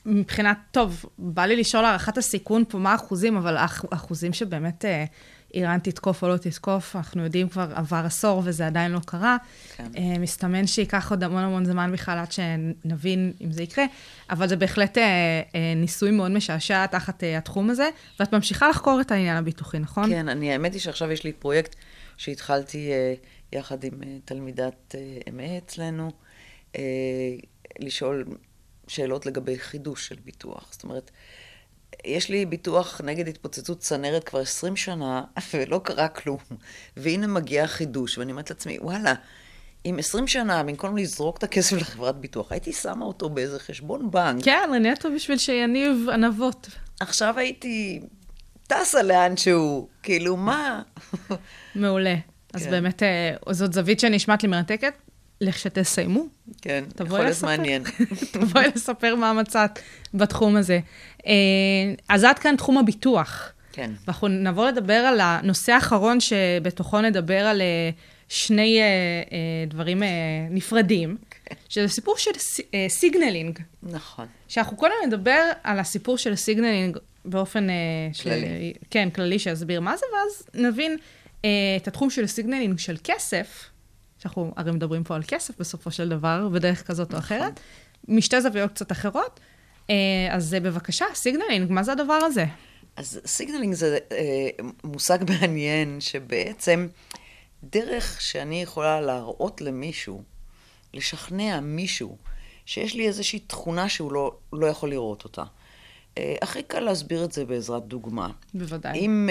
ומבחינת, טוב, בא לי לשאול הערכת הסיכון פה, מה האחוזים, אבל האח- האחוזים שבאמת אה, איראן תתקוף או לא תתקוף, אנחנו יודעים כבר עבר עשור וזה עדיין לא קרה. כן. אה, מסתמן שייקח עוד המון המון זמן בכלל עד שנבין אם זה יקרה, אבל זה בהחלט אה, אה, ניסוי מאוד משעשע תחת התחום הזה, ואת ממשיכה לחקור את העניין הביטוחי, נכון? כן, אני, האמת היא שעכשיו יש לי פרויקט שהתחלתי יחד עם תלמידת MA אצלנו, לשאול שאלות לגבי חידוש של ביטוח. זאת אומרת, יש לי ביטוח נגד התפוצצות צנרת כבר 20 שנה, *laughs* ולא קרה כלום. והנה מגיע חידוש, ואני אומרת לעצמי, וואלה, אם 20 שנה, במקום לזרוק את הכסף לחברת ביטוח, הייתי שמה אותו באיזה חשבון בנק. כן, נטו בשביל שיניב ענבות. עכשיו הייתי טסה לאנשהו, כאילו, מה? *laughs* מעולה. אז כן. באמת, אה, זאת זווית שנשמעת לי מרתקת. לכשתסיימו, כן, יכול להיות. מעניין. *laughs* תבואי לספר מה מצאת בתחום הזה. אה, אז עד כאן תחום הביטוח. כן. ואנחנו נעבור לדבר על הנושא האחרון, שבתוכו נדבר על אה, שני אה, דברים נפרדים, כן. שזה סיפור של signaling. נכון. שאנחנו קודם נדבר על הסיפור של signaling באופן... כללי. ש... כן, כללי, שיסביר מה זה, ואז נבין את התחום של signaling של כסף, שאנחנו הרי מדברים פה על כסף בסופו של דבר, בדרך כזאת או אחרת, משתי זוויות קצת אחרות. אה, אז אה, בבקשה, signaling, מה זה הדבר הזה? אז signaling זה אה, מושג *laughs* מעניין, שבעצם דרך שאני יכולה להראות למישהו, לשכנע מישהו, שיש לי איזושהי תכונה שהוא לא, לא יכול לראות אותה. הכי קל להסביר את זה בעזרת דוגמה. בוודאי. אם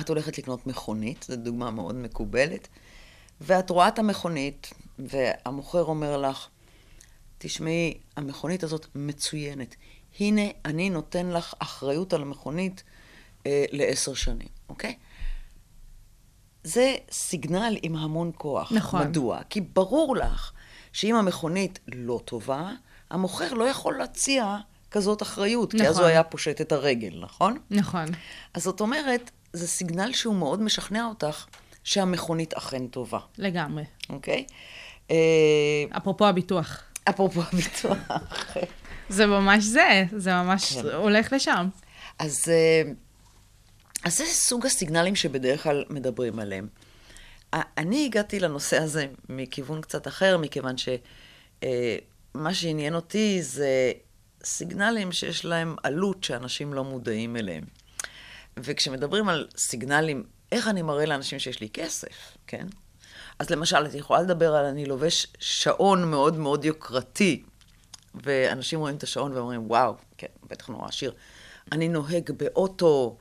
את הולכת לקנות מכונית, זו דוגמה מאוד מקובלת, ואת רואה את המכונית, והמוכר אומר לך, תשמעי, המכונית הזאת מצוינת. הנה, אני נותן לך אחריות על המכונית אה, לעשר שנים, אוקיי? זה סיגנל עם המון כוח. נכון. מדוע? כי ברור לך שאם המכונית לא טובה, המוכר לא יכול להציע כזאת אחריות, כי אז נכון. הוא היה פושט את הרגל, נכון? נכון. אז זאת אומרת, זה סיגנל שהוא מאוד משכנע אותך שהמכונית אכן טובה, לגמרי. אוקיי? אה, אפרופו הביטוח. אפרופו הביטוח. זה ממש זה, זה ממש כן. הולך לשם. אז, אה, אז זה סוג הסיגנלים שבדרך כלל מדברים עליהם. אני הגעתי לנושא הזה מכיוון קצת אחר, מכיוון שמה שעניין אותי זה סיגנלים שיש להם עלות שאנשים לא מודעים אליהם. וכשמדברים על סיגנלים, איך אני מראה לאנשים שיש לי כסף, כן? אז למשל, את יכולה לדבר על אני לובש שעון מאוד מאוד יוקרתי, ואנשים רואים את השעון ואומרים, וואו, כן, בטח נורא עשיר. אני נוהג באוטו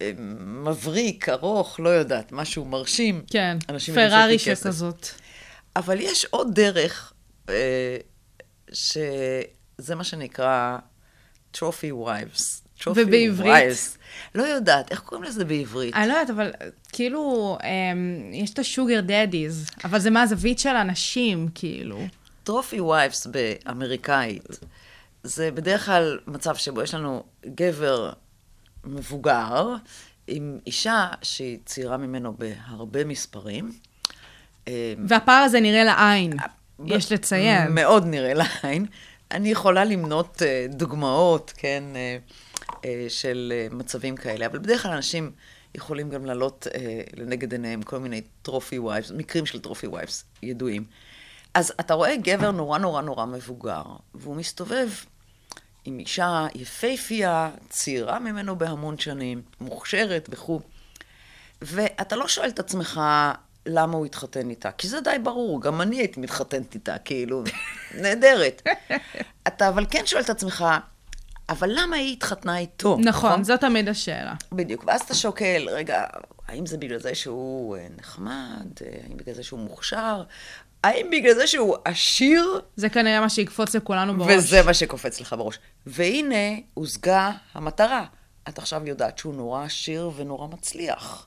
אה, מבריק, ארוך, לא יודעת, משהו מרשים. כן, פרארי. שכזאת. אבל יש עוד דרך, אה, שזה מה שנקרא trophy wives. ובעברית? wives. לא יודעת, איך קוראים לזה בעברית? אני לא יודעת, אבל כאילו, אמ, יש את ה sugar daddies, אבל זה מהזווית של אנשים, כאילו. trophy wives באמריקאית, זה בדרך כלל מצב שבו יש לנו גבר מבוגר עם אישה שהיא צעירה ממנו בהרבה מספרים. אה, והפער הזה נראה לעין, יש לציין. מאוד נראה לעין. אני יכולה למנות אה, דוגמאות, כן, אה, של אה, מצבים כאלה, אבל בדרך כלל אנשים יכולים גם להעלות אה, לנגד עיניהם כל מיני trophy wives, מקרים של trophy wives ידועים. אז אתה רואה גבר נורא נורא נורא מבוגר, והוא מסתובב עם אישה יפייפייה, צעירה ממנו בהמון שנים, מוכשרת וכו', ואתה לא שואל את עצמך למה הוא התחתן איתה, כי זה די ברור, גם אני הייתי מתחתנת איתה, כאילו, נהדרת. אתה אבל כן שואל את עצמך, אבל למה היא התחתנה איתו? נכון, זו תמיד השאלה. בדיוק, ואז אתה שוקל, רגע, האם זה בגלל זה שהוא אה, נחמד? אה, האם בגלל זה שהוא מוכשר? האם בגלל זה שהוא עשיר? זה כנראה מה שיקפוץ לכולנו בראש. וזה מה שקופץ לך בראש. והנה, הושגה המטרה. את עכשיו יודעת שהוא נורא עשיר ונורא מצליח,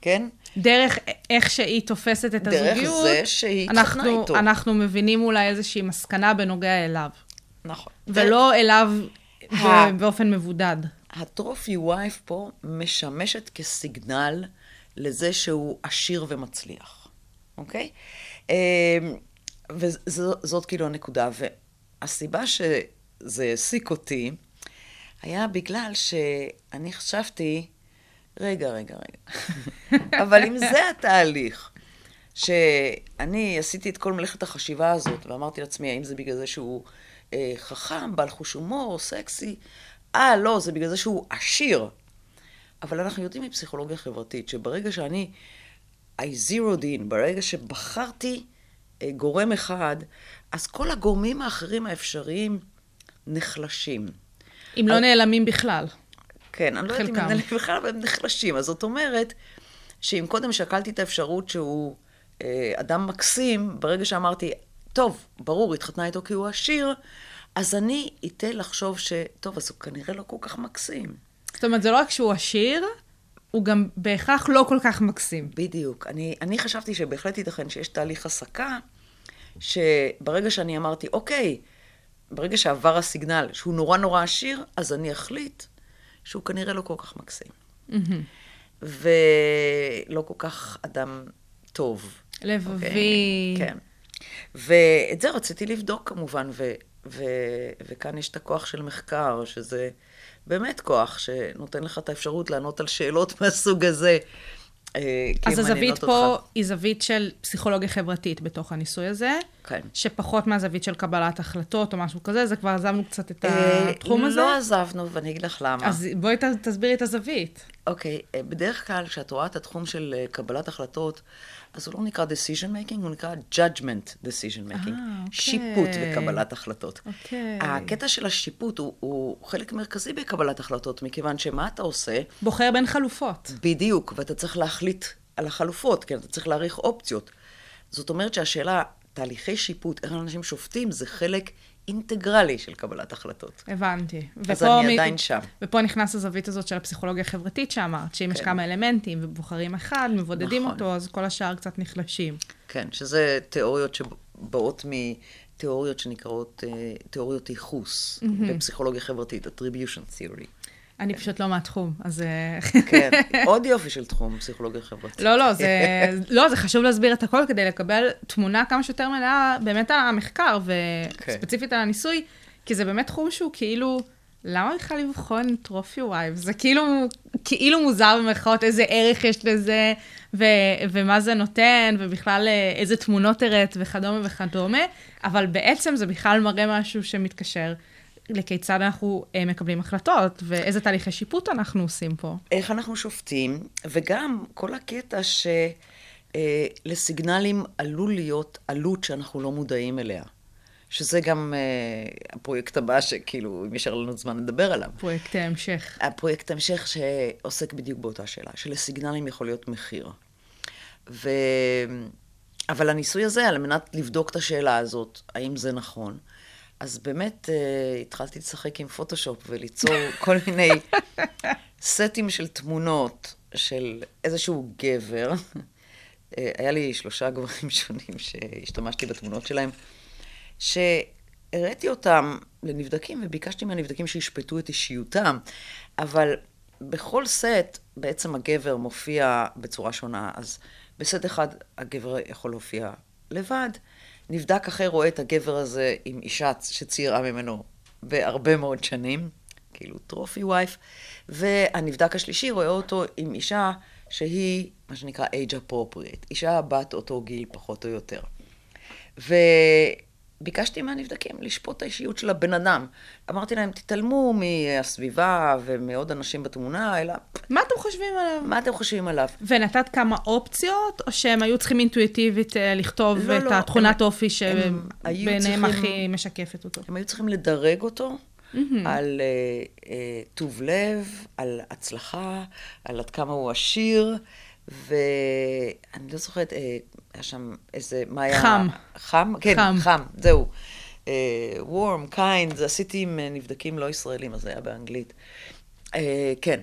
כן? דרך איך שהיא תופסת את דרך הזוגיות, זה שהיא התחתנה איתו. אנחנו מבינים אולי איזושהי מסקנה בנוגע אליו, נכון. ולא אליו באופן מבודד. הטרופי וייף פה משמשת כסיגנל לזה שהוא עשיר ומצליח, אוקיי? אמ, וזאת כאילו הנקודה. והסיבה שזה העסיק אותי, היה בגלל שאני חשבתי, רגע, רגע, רגע, *laughs* אבל אם זה התהליך, שאני עשיתי את כל מלאכת החשיבה הזאת, ואמרתי לעצמי, האם זה בגלל זה שהוא אה, חכם, בעל חוש הומור, סקסי? אה, לא, זה בגלל זה שהוא עשיר. אבל אנחנו יודעים מפסיכולוגיה חברתית, שברגע שאני, I zeroed in, ברגע שבחרתי אה, גורם אחד, אז כל הגורמים האחרים האפשריים נחלשים. אם לא נעלמים בכלל. כן, אני לא יודעת אם חלקם. הם נעלמים בכלל, אבל הם נחלשים. אז זאת אומרת, שאם קודם שקלתי את האפשרות שהוא אה, אדם מקסים, ברגע שאמרתי, טוב, ברור, התחתנה איתו כי הוא עשיר, אז אני אתן לחשוב ש... טוב, אז הוא כנראה לא כל כך מקסים. זאת אומרת, זה לא רק שהוא עשיר, הוא גם בהכרח לא כל כך מקסים. בדיוק. אני, אני חשבתי שבהחלט ייתכן שיש תהליך הסקה, שברגע שאני אמרתי, אוקיי, ברגע שעבר הסיגנל שהוא נורא נורא עשיר, אז אני אחליט שהוא כנראה לא כל כך מקסים. ולא כל כך אדם טוב. לבבי. אוקיי? כן. ואת זה רציתי לבדוק כמובן, ו, ו, וכאן יש את הכוח של מחקר, שזה באמת כוח שנותן לך את האפשרות לענות על שאלות *laughs* מהסוג הזה. אה, אז הזווית פה אותך. היא זווית של פסיכולוגיה חברתית בתוך הניסוי הזה. כן. שפחות מהזווית של קבלת החלטות או משהו כזה, זה כבר עזבנו קצת את אה, התחום הזה. לא עזבנו, ואני אגיד לך למה. אז בואי תסבירי את הזווית. אוקיי, אה, בדרך כלל כשאת רואה את התחום של קבלת החלטות, אז הוא לא נקרא decision making, הוא נקרא judgment decision making. אה, אוקיי. שיפוט וקבלת החלטות. אוקיי. הקטע של השיפוט הוא, הוא חלק מרכזי בקבלת החלטות, מכיוון שמה אתה עושה? בוחר בין חלופות. בדיוק, ואתה צריך להחליט על החלופות, כן, אתה צריך להעריך אופציות. זאת אומרת שהשאלה, תהליכי שיפוט, איך אנשים שופטים, זה חלק אינטגרלי של קבלת החלטות. הבנתי. אז אני מ- עדיין שם. ופה נכנס הזווית הזאת של הפסיכולוגיה החברתית שאמרת, שאם יש כן. כמה אלמנטים ובוחרים אחד, מבודדים נכון. אותו, אז כל השאר קצת נחלשים. כן, שזה תיאוריות שבאות מתיאוריות שנקראות אה, תיאוריות ייחוס בפסיכולוגיה חברתית, attribution theory. אני פשוט לא מהתחום, אז... אה, כן, *laughs* עוד יופי של תחום, פסיכולוגיה חברתית. לא, לא, זה, לא, זה חשוב להסביר את הכל כדי לקבל תמונה כמה שיותר מלאה באמת על המחקר, כן. וספציפית על הניסוי, כי זה באמת תחום שהוא כאילו, למה בכלל לבחון trophy wife? זה כאילו, כאילו מוזר במרכאות איזה ערך יש לזה, ו, ומה זה נותן, ובכלל אה, איזה תמונות הראת וכדומה וכדומה, אבל בעצם זה בכלל מראה משהו שמתקשר. לכיצד אנחנו אה, מקבלים החלטות, ואיזה תהליכי שיפוט אנחנו עושים פה. איך אנחנו שופטים, וגם כל הקטע שלסיגנלים עלול להיות עלות שאנחנו לא מודעים אליה. שזה גם אה, הפרויקט הבא שכאילו, אם יישאר לנו זמן לדבר עליו. פרויקט המשך. הפרויקט המשך שעוסק בדיוק באותה שאלה, שלסיגנלים יכול להיות מחיר. ו... אבל הניסוי הזה, על מנת לבדוק את השאלה הזאת, האם זה נכון, אז באמת uh, התחלתי לשחק עם פוטושופ וליצור *laughs* כל מיני סטים של תמונות של איזשהו גבר. אה, היה לי שלושה גברים שונים שהשתמשתי בתמונות שלהם, שהראיתי אותם לנבדקים וביקשתי מהנבדקים שישפטו את אישיותם, אבל בכל סט בעצם הגבר מופיע בצורה שונה. אז בסט אחד הגבר יכול להופיע לבד, נבדק אחר רואה את הגבר הזה עם אישה שצעירה ממנו בהרבה מאוד שנים, כאילו טרופי וייף, והנבדק השלישי רואה אותו עם אישה שהיא מה שנקרא age appropriate, אישה בת אותו גיל פחות או יותר. וביקשתי מהנבדקים לשפוט את האישיות של הבן אדם. אמרתי להם, תתעלמו מהסביבה ומעוד אנשים בתמונה, אלא מה אתם חושבים עליו? מה אתם חושבים עליו? ונתת כמה אופציות, או שהם היו צריכים אינטואיטיבית אה, לכתוב לא, את לא, התכונת הם- אופי הם שבעיניהם הכי משקפת אותו? הם היו צריכים לדרג אותו על אה, אה, טוב לב, על הצלחה, על עד כמה הוא עשיר, ואני לא זוכרת, אה, היה שם איזה, מה היה? חם. חם? כן, חם. חם, זהו. אה, warm, kind, זה עשיתי עם אה, נבדקים לא ישראלים, אז זה היה באנגלית. אה, כן,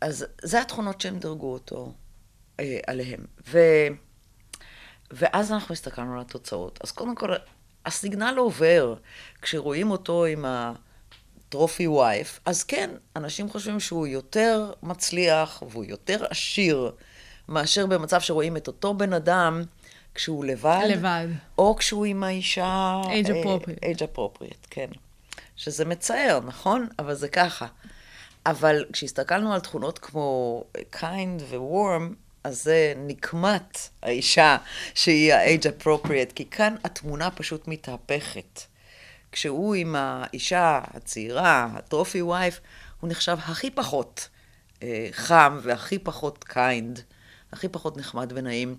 אז זה התכונות שהם דירגו אותו אה, עליהם. ו... ואז אנחנו הסתכלנו על התוצאות. אז קודם כל, הסיגנל עובר. כשרואים אותו עם הטרופי וייף, אז כן, אנשים חושבים שהוא יותר מצליח והוא יותר עשיר מאשר במצב שרואים את אותו בן אדם כשהוא לבד. לבד. או כשהוא עם האישה... Age אה, appropriate. age appropriate, כן. שזה מצער, נכון? אבל זה ככה. אבל כשהסתכלנו על תכונות כמו kind ו-warm, אז זה נקמת האישה שהיא ה-age appropriate, כי כאן התמונה פשוט מתהפכת. כשהוא עם האישה הצעירה, הטרופי וייף, הוא נחשב הכי פחות אה, חם והכי פחות kind, הכי פחות נחמד ונעים.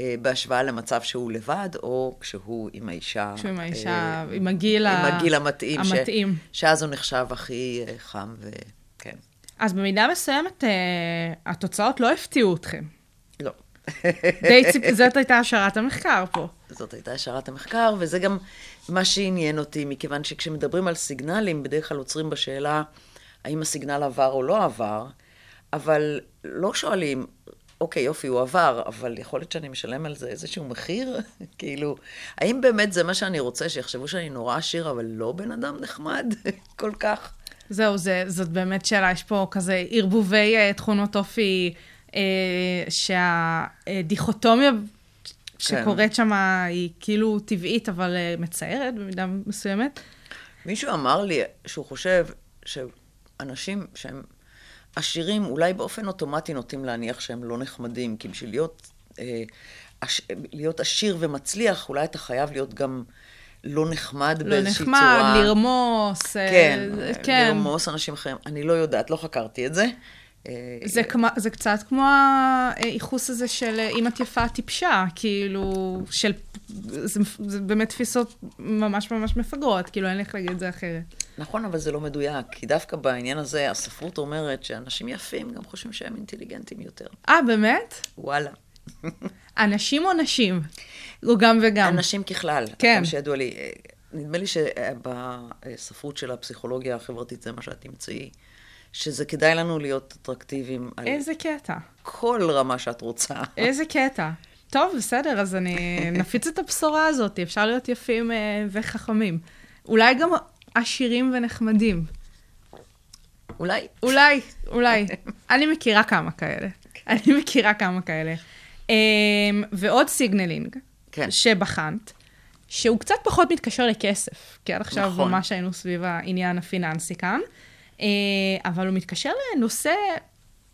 אה, בהשוואה למצב שהוא לבד, או כשהוא עם האישה... כשהוא עם האישה, אה, עם הגיל ה- עם הגיל המתאים. ש- המתאים. שאז הוא נחשב הכי אה, חם וכן. אז במידה מסוימת, אה, התוצאות לא הפתיעו אתכם. לא. די ציפ... *laughs* זאת הייתה השערת המחקר פה. זאת הייתה השערת המחקר, וזה גם מה שעניין אותי, מכיוון שכשמדברים על סיגנלים, בדרך כלל עוצרים בשאלה האם הסיגנל עבר או לא עבר, אבל לא שואלים, אוקיי, יופי, הוא עבר, אבל יכול להיות שאני משלם על זה איזשהו מחיר? *laughs* כאילו, האם באמת זה מה שאני רוצה, שיחשבו שאני נורא עשיר, אבל לא בן אדם נחמד *laughs* כל כך? זהו, זה, זאת באמת שאלה, יש פה כזה ערבובי uh, תכונות אופי, uh, שהדיכוטומיה שקורית שם היא כאילו טבעית, אבל uh, מצערת במידה מסוימת. מישהו אמר לי שהוא חושב שאנשים שהם עשירים, אולי באופן אוטומטי נוטים להניח שהם לא נחמדים, כי בשביל להיות, אה, עש, להיות עשיר ומצליח, אולי אתה חייב להיות גם לא נחמד לא באיזושהי נחמד, צורה. לרמוס. אה, כן, כן. לרמוס אנשים אחרים. אני לא יודעת, לא חקרתי את זה. אה, זה, כמו, זה קצת כמו הייחוס הזה של אה, אם את יפה, את טיפשה, כאילו, של, זה, זה באמת תפיסות ממש ממש מפגרות, כאילו, אין לי איך להגיד את זה אחרת. נכון, אבל זה לא מדויק, כי דווקא בעניין הזה, הספרות אומרת שאנשים יפים גם חושבים שהם אינטליגנטים יותר. אה, באמת? וואלה. אנשים או נשים? או גם וגם. אנשים ככלל. כן. כמו שידוע לי, נדמה לי שבספרות של הפסיכולוגיה החברתית זה מה שאת תמצאי, שזה כדאי לנו להיות אטרקטיביים על איזה קטע. כל רמה שאת רוצה. איזה קטע. טוב, בסדר, אז אני *laughs* נפיץ את הבשורה הזאת, אפשר להיות יפים אה, וחכמים. אולי גם עשירים ונחמדים. אולי. אולי, אולי. *laughs* אני מכירה כמה כאלה. אני מכירה כמה כאלה. אממ, ועוד signaling, כן. שבחנת, שהוא קצת פחות מתקשר לכסף, כי עד עכשיו נכון. ממש היינו סביב העניין הפיננסי כאן, אה, אבל הוא מתקשר לנושא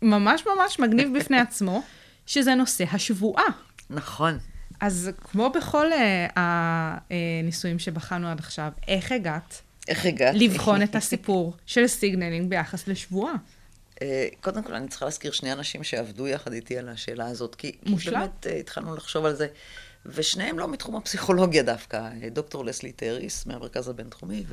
ממש ממש מגניב בפני *laughs* עצמו, שזה נושא השבועה. נכון. אז כמו בכל אה, הניסויים שבחנו עד עכשיו, איך הגעת איך הגעת? לבחון את הסיפור של signaling ביחס לשבועה? אה, קודם כל, אני צריכה להזכיר שני אנשים שעבדו יחד איתי על השאלה הזאת, כי מושלם. באמת אה, התחלנו לחשוב על זה, ושניהם לא מתחום הפסיכולוגיה דווקא. אה, דוקטור לסלי טריס מהמרכז הבינתחומי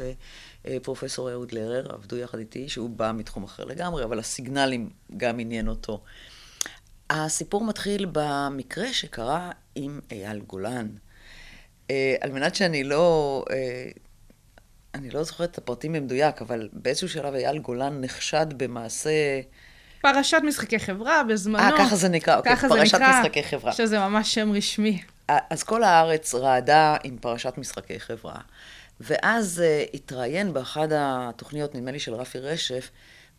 ופרופסור אהוד לרר עבדו יחד איתי, שהוא בא מתחום אחר לגמרי, אבל ה signaling גם עניין אותו. הסיפור מתחיל במקרה שקרה עם אייל גולן. על מנת שאני לא... אה, אני לא זוכרת את הפרטים במדויק, אבל באיזשהו שלב אייל גולן נחשד במעשה... פרשת משחקי חברה בזמנו. אה, ככה זה נקרא, אוקיי, ככה פרשת נקרא, משחקי חברה. שזה ממש שם רשמי. אז כל הארץ רעדה עם פרשת משחקי חברה. ואז uh, התראיין באחד התוכניות, נדמה לי של רפי רשף,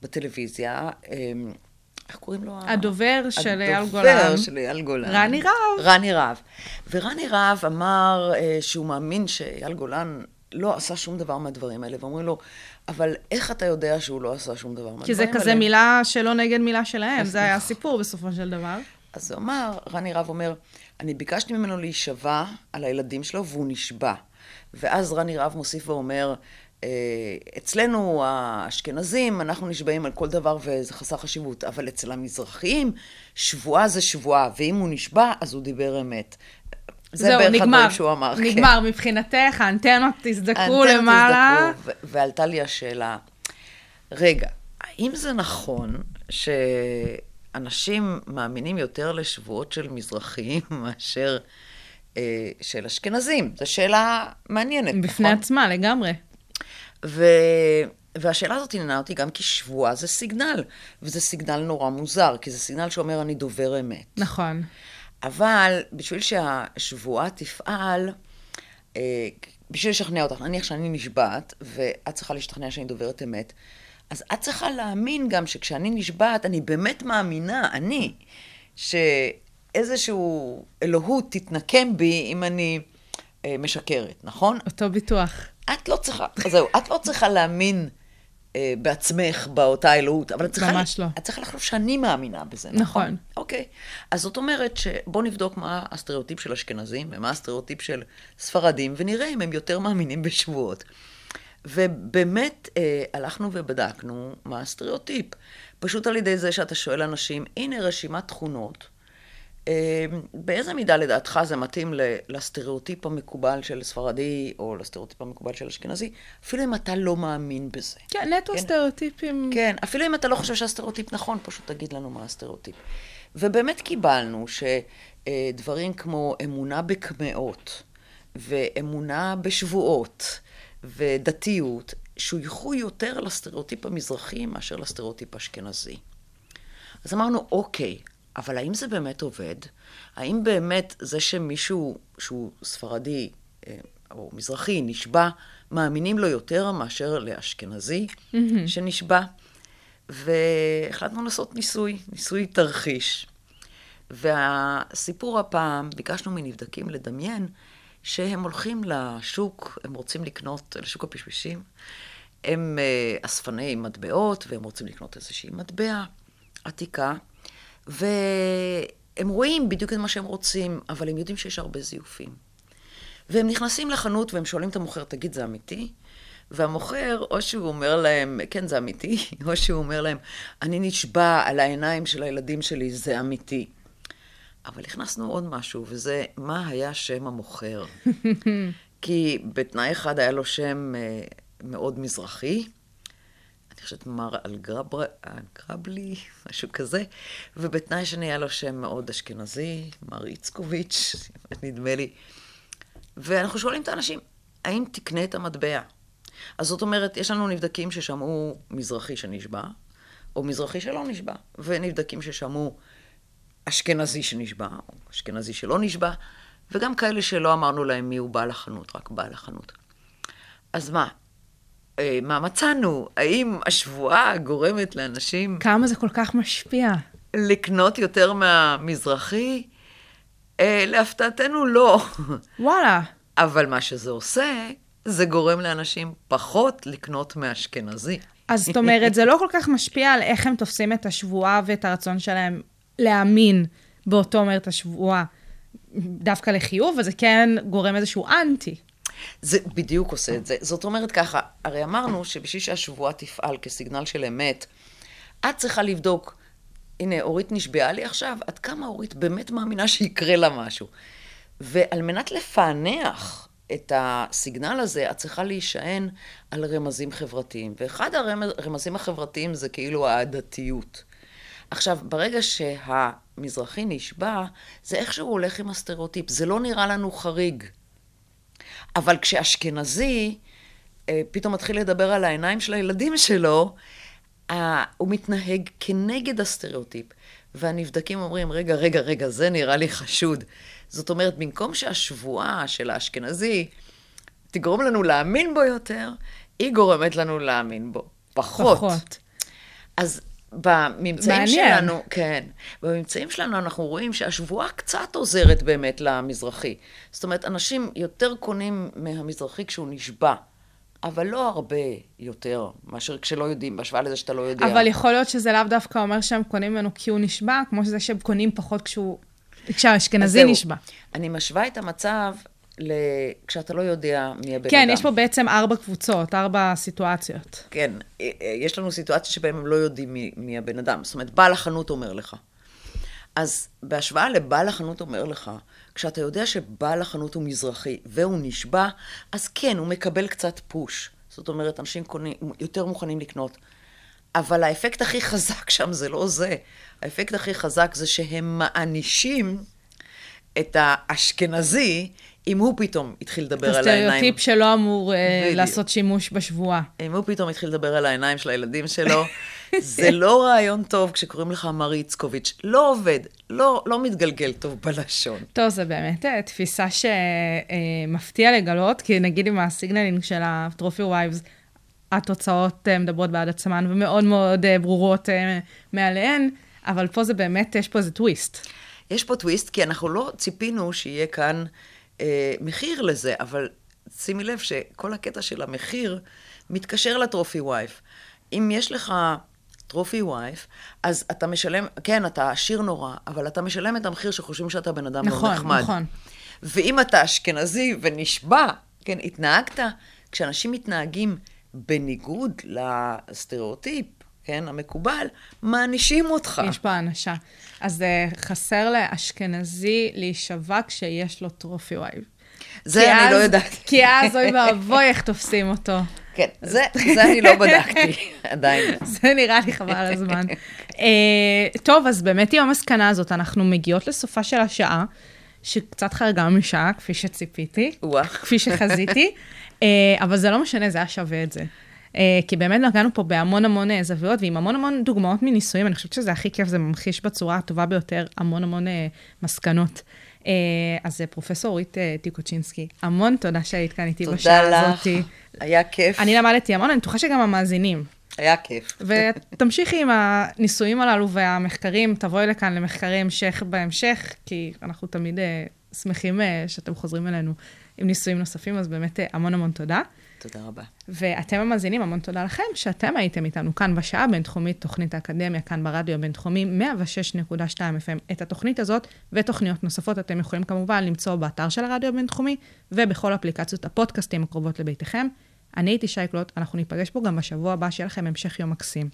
בטלוויזיה, אמ, איך קוראים לו? ה- הדובר של אייל גולן. הדובר של אייל גולן. רני רהב. רני רהב. ורני רהב אמר אה, שהוא מאמין שאייל גולן לא עשה שום דבר מהדברים האלה, ואומרים לו, אבל איך אתה יודע שהוא לא עשה שום דבר מהדברים כי האלה? זה כזה מילה שלא נגד מילה שלהם, זה היה הסיפור בסופו של דבר. אז הוא אמר, רני רהב אומר, אני ביקשתי ממנו להישבע על הילדים שלו והוא נשבע. ואז רני רהב מוסיף ואומר, "אה, אצלנו האשכנזים, אנחנו נשבעים על כל דבר וזה חסר חשיבות, אבל אצל המזרחיים, שבועה זה שבועה, ואם הוא נשבע, אז הוא דיבר אמת. זה זהו, בערך נגמר. הדברים שהוא אמר. כן. נגמר, מבחינתך, האנטנות האנטנות למעלה. הזדקרו, ו- ועלתה לי השאלה, רגע, האם זה נכון שאנשים מאמינים יותר לשבועות של מזרחים *laughs* מאשר אה, של אשכנזים? זו שאלה מעניינת, בפני נכון? עצמה, לגמרי. ו... והשאלה הזאת עניינה אותי גם כי שבועה זה סיגנל, וזה סיגנל נורא מוזר, כי זה סיגנל שאומר אני דובר אמת. נכון. אבל בשביל שהשבועה תפעל, אה, בשביל לשכנע אותך, נניח שאני נשבעת, ואת צריכה להשתכנע שאני דוברת אמת, אז את צריכה להאמין גם שכשאני נשבעת, אני באמת מאמינה, אני, שאיזשהו אלוהות תתנקם בי אם אני אה, משקרת, נכון? אותו ביטוח. את לא צריכה, זהו, את לא צריכה להאמין בעצמך באותה אלוהות, אבל את צריכה... ממש לא. את צריכה לחשוב שאני מאמינה בזה, נכון? נכון. אוקיי. אז זאת אומרת שבואו נבדוק מה הסטריאוטיפ של אשכנזים ומה הסטריאוטיפ של ספרדים, ונראה אם הם יותר מאמינים בשבועות. ובאמת אה, הלכנו ובדקנו מה הסטריאוטיפ. פשוט על ידי זה שאתה שואל אנשים, הנה רשימת תכונות. אה, באיזה מידה לדעתך זה מתאים לסטריאוטיפ המקובל של ספרדי, או לסטריאוטיפ המקובל של אשכנזי, אפילו אם אתה לא מאמין בזה. כן, נטו כן. סטריאוטיפים. כן, אפילו אם אתה לא חושב שהסטריאוטיפ נכון, פשוט תגיד לנו מה הסטריאוטיפ. ובאמת קיבלנו שדברים כמו אמונה בקמעות, ואמונה בשבועות, ודתיות, שויכו יותר לסטריאוטיפ המזרחי מאשר לסטריאוטיפ האשכנזי. אז אמרנו, אוקיי, אבל האם זה באמת עובד? האם באמת זה שמישהו שהוא ספרדי אה, או מזרחי נשבע, מאמינים לו יותר מאשר לאשכנזי שנשבע? והחלטנו לעשות ניסוי, ניסוי תרחיש. והסיפור הפעם, ביקשנו מנבדקים לדמיין שהם הולכים לשוק, הם רוצים לקנות, לשוק הפשפשים, הם אה, אספני מטבעות, והם רוצים לקנות איזושהי מטבע עתיקה, והם רואים בדיוק את מה שהם רוצים, אבל הם יודעים שיש הרבה זיופים. והם נכנסים לחנות והם שואלים את המוכר, תגיד, זה אמיתי? והמוכר, או שהוא אומר להם, כן, זה אמיתי, *laughs* או שהוא אומר להם, אני נשבע על העיניים של הילדים שלי, זה אמיתי. אבל הכנסנו עוד משהו, וזה מה היה שם המוכר. *laughs* כי בתנאי אחד היה לו שם אה, מאוד מזרחי, חושבת מר אלגרבלי, משהו כזה, ובתנאי שני היה לו שם מאוד אשכנזי, מר איצקוביץ', נדמה לי. ואנחנו שואלים את האנשים, האם תקנה את המטבע? אז זאת אומרת, יש לנו נבדקים ששמעו מזרחי שנשבע, או מזרחי שלא נשבע, ונבדקים ששמעו אשכנזי שנשבע, או אשכנזי שלא נשבע, וגם כאלה שלא אמרנו להם מי הוא בעל החנות, רק בעל החנות. אז מה? אה, מה מצאנו? האם השבועה גורמת לאנשים כמה זה כל כך משפיע. לקנות יותר מהמזרחי? אה, להפתעתנו לא. וואלה. אבל מה שזה עושה, זה גורם לאנשים פחות לקנות מאשכנזי. אז זאת אומרת, זה לא כל כך משפיע על איך הם תופסים את השבועה ואת הרצון שלהם להאמין באותו אומרת השבועה דווקא לחיוב, וזה כן גורם איזשהו אנטי. זה בדיוק עושה את זה. זאת אומרת ככה, הרי אמרנו שבשביל שהשבועה תפעל כסיגנל של אמת, את צריכה לבדוק, הנה, אורית נשבעה לי עכשיו, עד כמה אורית באמת מאמינה שיקרה לה משהו. ועל מנת לפענח את הסיגנל הזה, את צריכה להישען על רמזים חברתיים. ואחד הרמזים החברתיים זה כאילו העדתיות. עכשיו, ברגע שהמזרחי נשבע, זה איכשהו הולך עם הסטריאוטיפ. זה לא נראה לנו חריג. אבל כשאשכנזי אה, פתאום מתחיל לדבר על העיניים של הילדים שלו, הוא מתנהג כנגד הסטריאוטיפ. והנבדקים אומרים, רגע, רגע, רגע, זה נראה לי חשוד. זאת אומרת, במקום שהשבועה של האשכנזי תגרום לנו להאמין בו יותר, היא גורמת לנו להאמין בו פחות. פחות. אז בממצאים מעניין. שלנו, כן, בממצאים שלנו אנחנו רואים שהשבועה קצת עוזרת באמת למזרחי. זאת אומרת, אנשים יותר קונים מהמזרחי כשהוא נשבע, אבל לא הרבה יותר מאשר כשלא יודעים, בהשוואה לזה שאתה לא יודע. אבל יכול להיות שזה לאו דווקא אומר שהם קונים ממנו כי הוא נשבע, כמו שזה שהם קונים פחות כשהוא... כשהאשכנזי. נשבע. אני משווה את המצב ל... כשאתה לא יודע מי הבן כן, אדם. יש פה בעצם ארבע קבוצות, ארבע סיטואציות. כן, אה, אה, יש לנו סיטואציה שבהם הם לא יודעים מי, מי הבן אדם. זאת אומרת, בעל החנות אומר לך. אז בהשוואה לבעל החנות אומר לך, כשאתה יודע שבעל החנות הוא מזרחי והוא נשבע, אז כן, הוא מקבל קצת פוש. זאת אומרת, אנשים קונים, יותר מוכנים לקנות. אבל האפקט הכי חזק שם זה לא זה. האפקט הכי חזק זה שהם מענישים את האשכנזי, אם הוא פתאום התחיל לדבר על העיניים. הסטריאוטיפ שלא אמור אה, בדיוק. לעשות שימוש בשבועה. אם הוא פתאום התחיל לדבר על העיניים של הילדים שלו, *laughs* זה לא רעיון טוב כשקוראים לך מר איצקוביץ'. לא עובד, לא, לא מתגלגל טוב בלשון. טוב, זו באמת אה, תפיסה שמפתיע לגלות, כי נגיד עם ה signaling של ה trophy wives, התוצאות אה, מדברות בעד עצמן ומאוד מאוד אה, ברורות אה, מעליהן, אבל פה זה באמת, יש פה איזה טוויסט. יש פה טוויסט, כי אנחנו לא ציפינו שיהיה כאן אה, מחיר לזה, אבל שימי לב שכל הקטע של המחיר מתקשר ל trophy wife. אם יש לך trophy wife, אז אתה משלם, כן, אתה עשיר נורא, אבל אתה משלם את המחיר שחושבים שאתה בן אדם נכון, מאוד נחמד. נכון. ואם אתה אשכנזי ונשבע, כן, התנהגת, כשאנשים מתנהגים בניגוד לסטריאוטיפ, כן, המקובל, מענישים אותך. יש פה הענשה. אז אה, חסר לאשכנזי להישבע כשיש לו trophy wife. זה אני לא אז- יודעת. כי אז אוי ואבוי איך תופסים אותו. כן, זה, זה אני לא בדקתי עדיין. *laughs* זה נראה לי חבל על הזמן. אה, טוב, אז באמת עם המסקנה הזאת, אנחנו מגיעות לסופה של השעה, שקצת חרגה משעה, כפי שציפיתי. כפי שחזיתי, *laughs* אה, אבל זה לא משנה, זה היה שווה את זה. אה, כי באמת נגענו פה בהמון המון אה, זוויות, ועם המון המון דוגמאות מניסויים, אני חושבת שזה הכי כיף, זה ממחיש בצורה הטובה ביותר המון המון אה, מסקנות. אז פרופסור אורית טיקוצ'ינסקי, המון תודה שהיית כאן איתי תודה בשעה לך, הזאתי. היה כיף. אני למדתי המון, אני בטוחה שגם המאזינים. היה כיף. ותמשיכי *laughs* עם הניסויים הללו והמחקרים, תבואי לכאן למחקרי המשך בהמשך, כי אנחנו תמיד שמחים שאתם חוזרים אלינו עם ניסויים נוספים, אז באמת המון המון תודה. תודה רבה. ואתם המאזינים, המון תודה לכם שאתם הייתם איתנו כאן בשעה הבינתחומית, תוכנית האקדמיה, כאן ברדיו הבינתחומי, 106.2 FM. את התוכנית הזאת ותוכניות נוספות אתם יכולים כמובן למצוא באתר של הרדיו הבינתחומי ובכל אפליקציות הפודקאסטים הקרובות לביתכם. אני הייתי שייקלוט, אנחנו ניפגש פה גם בשבוע הבא, שיהיה לכם המשך יום מקסים.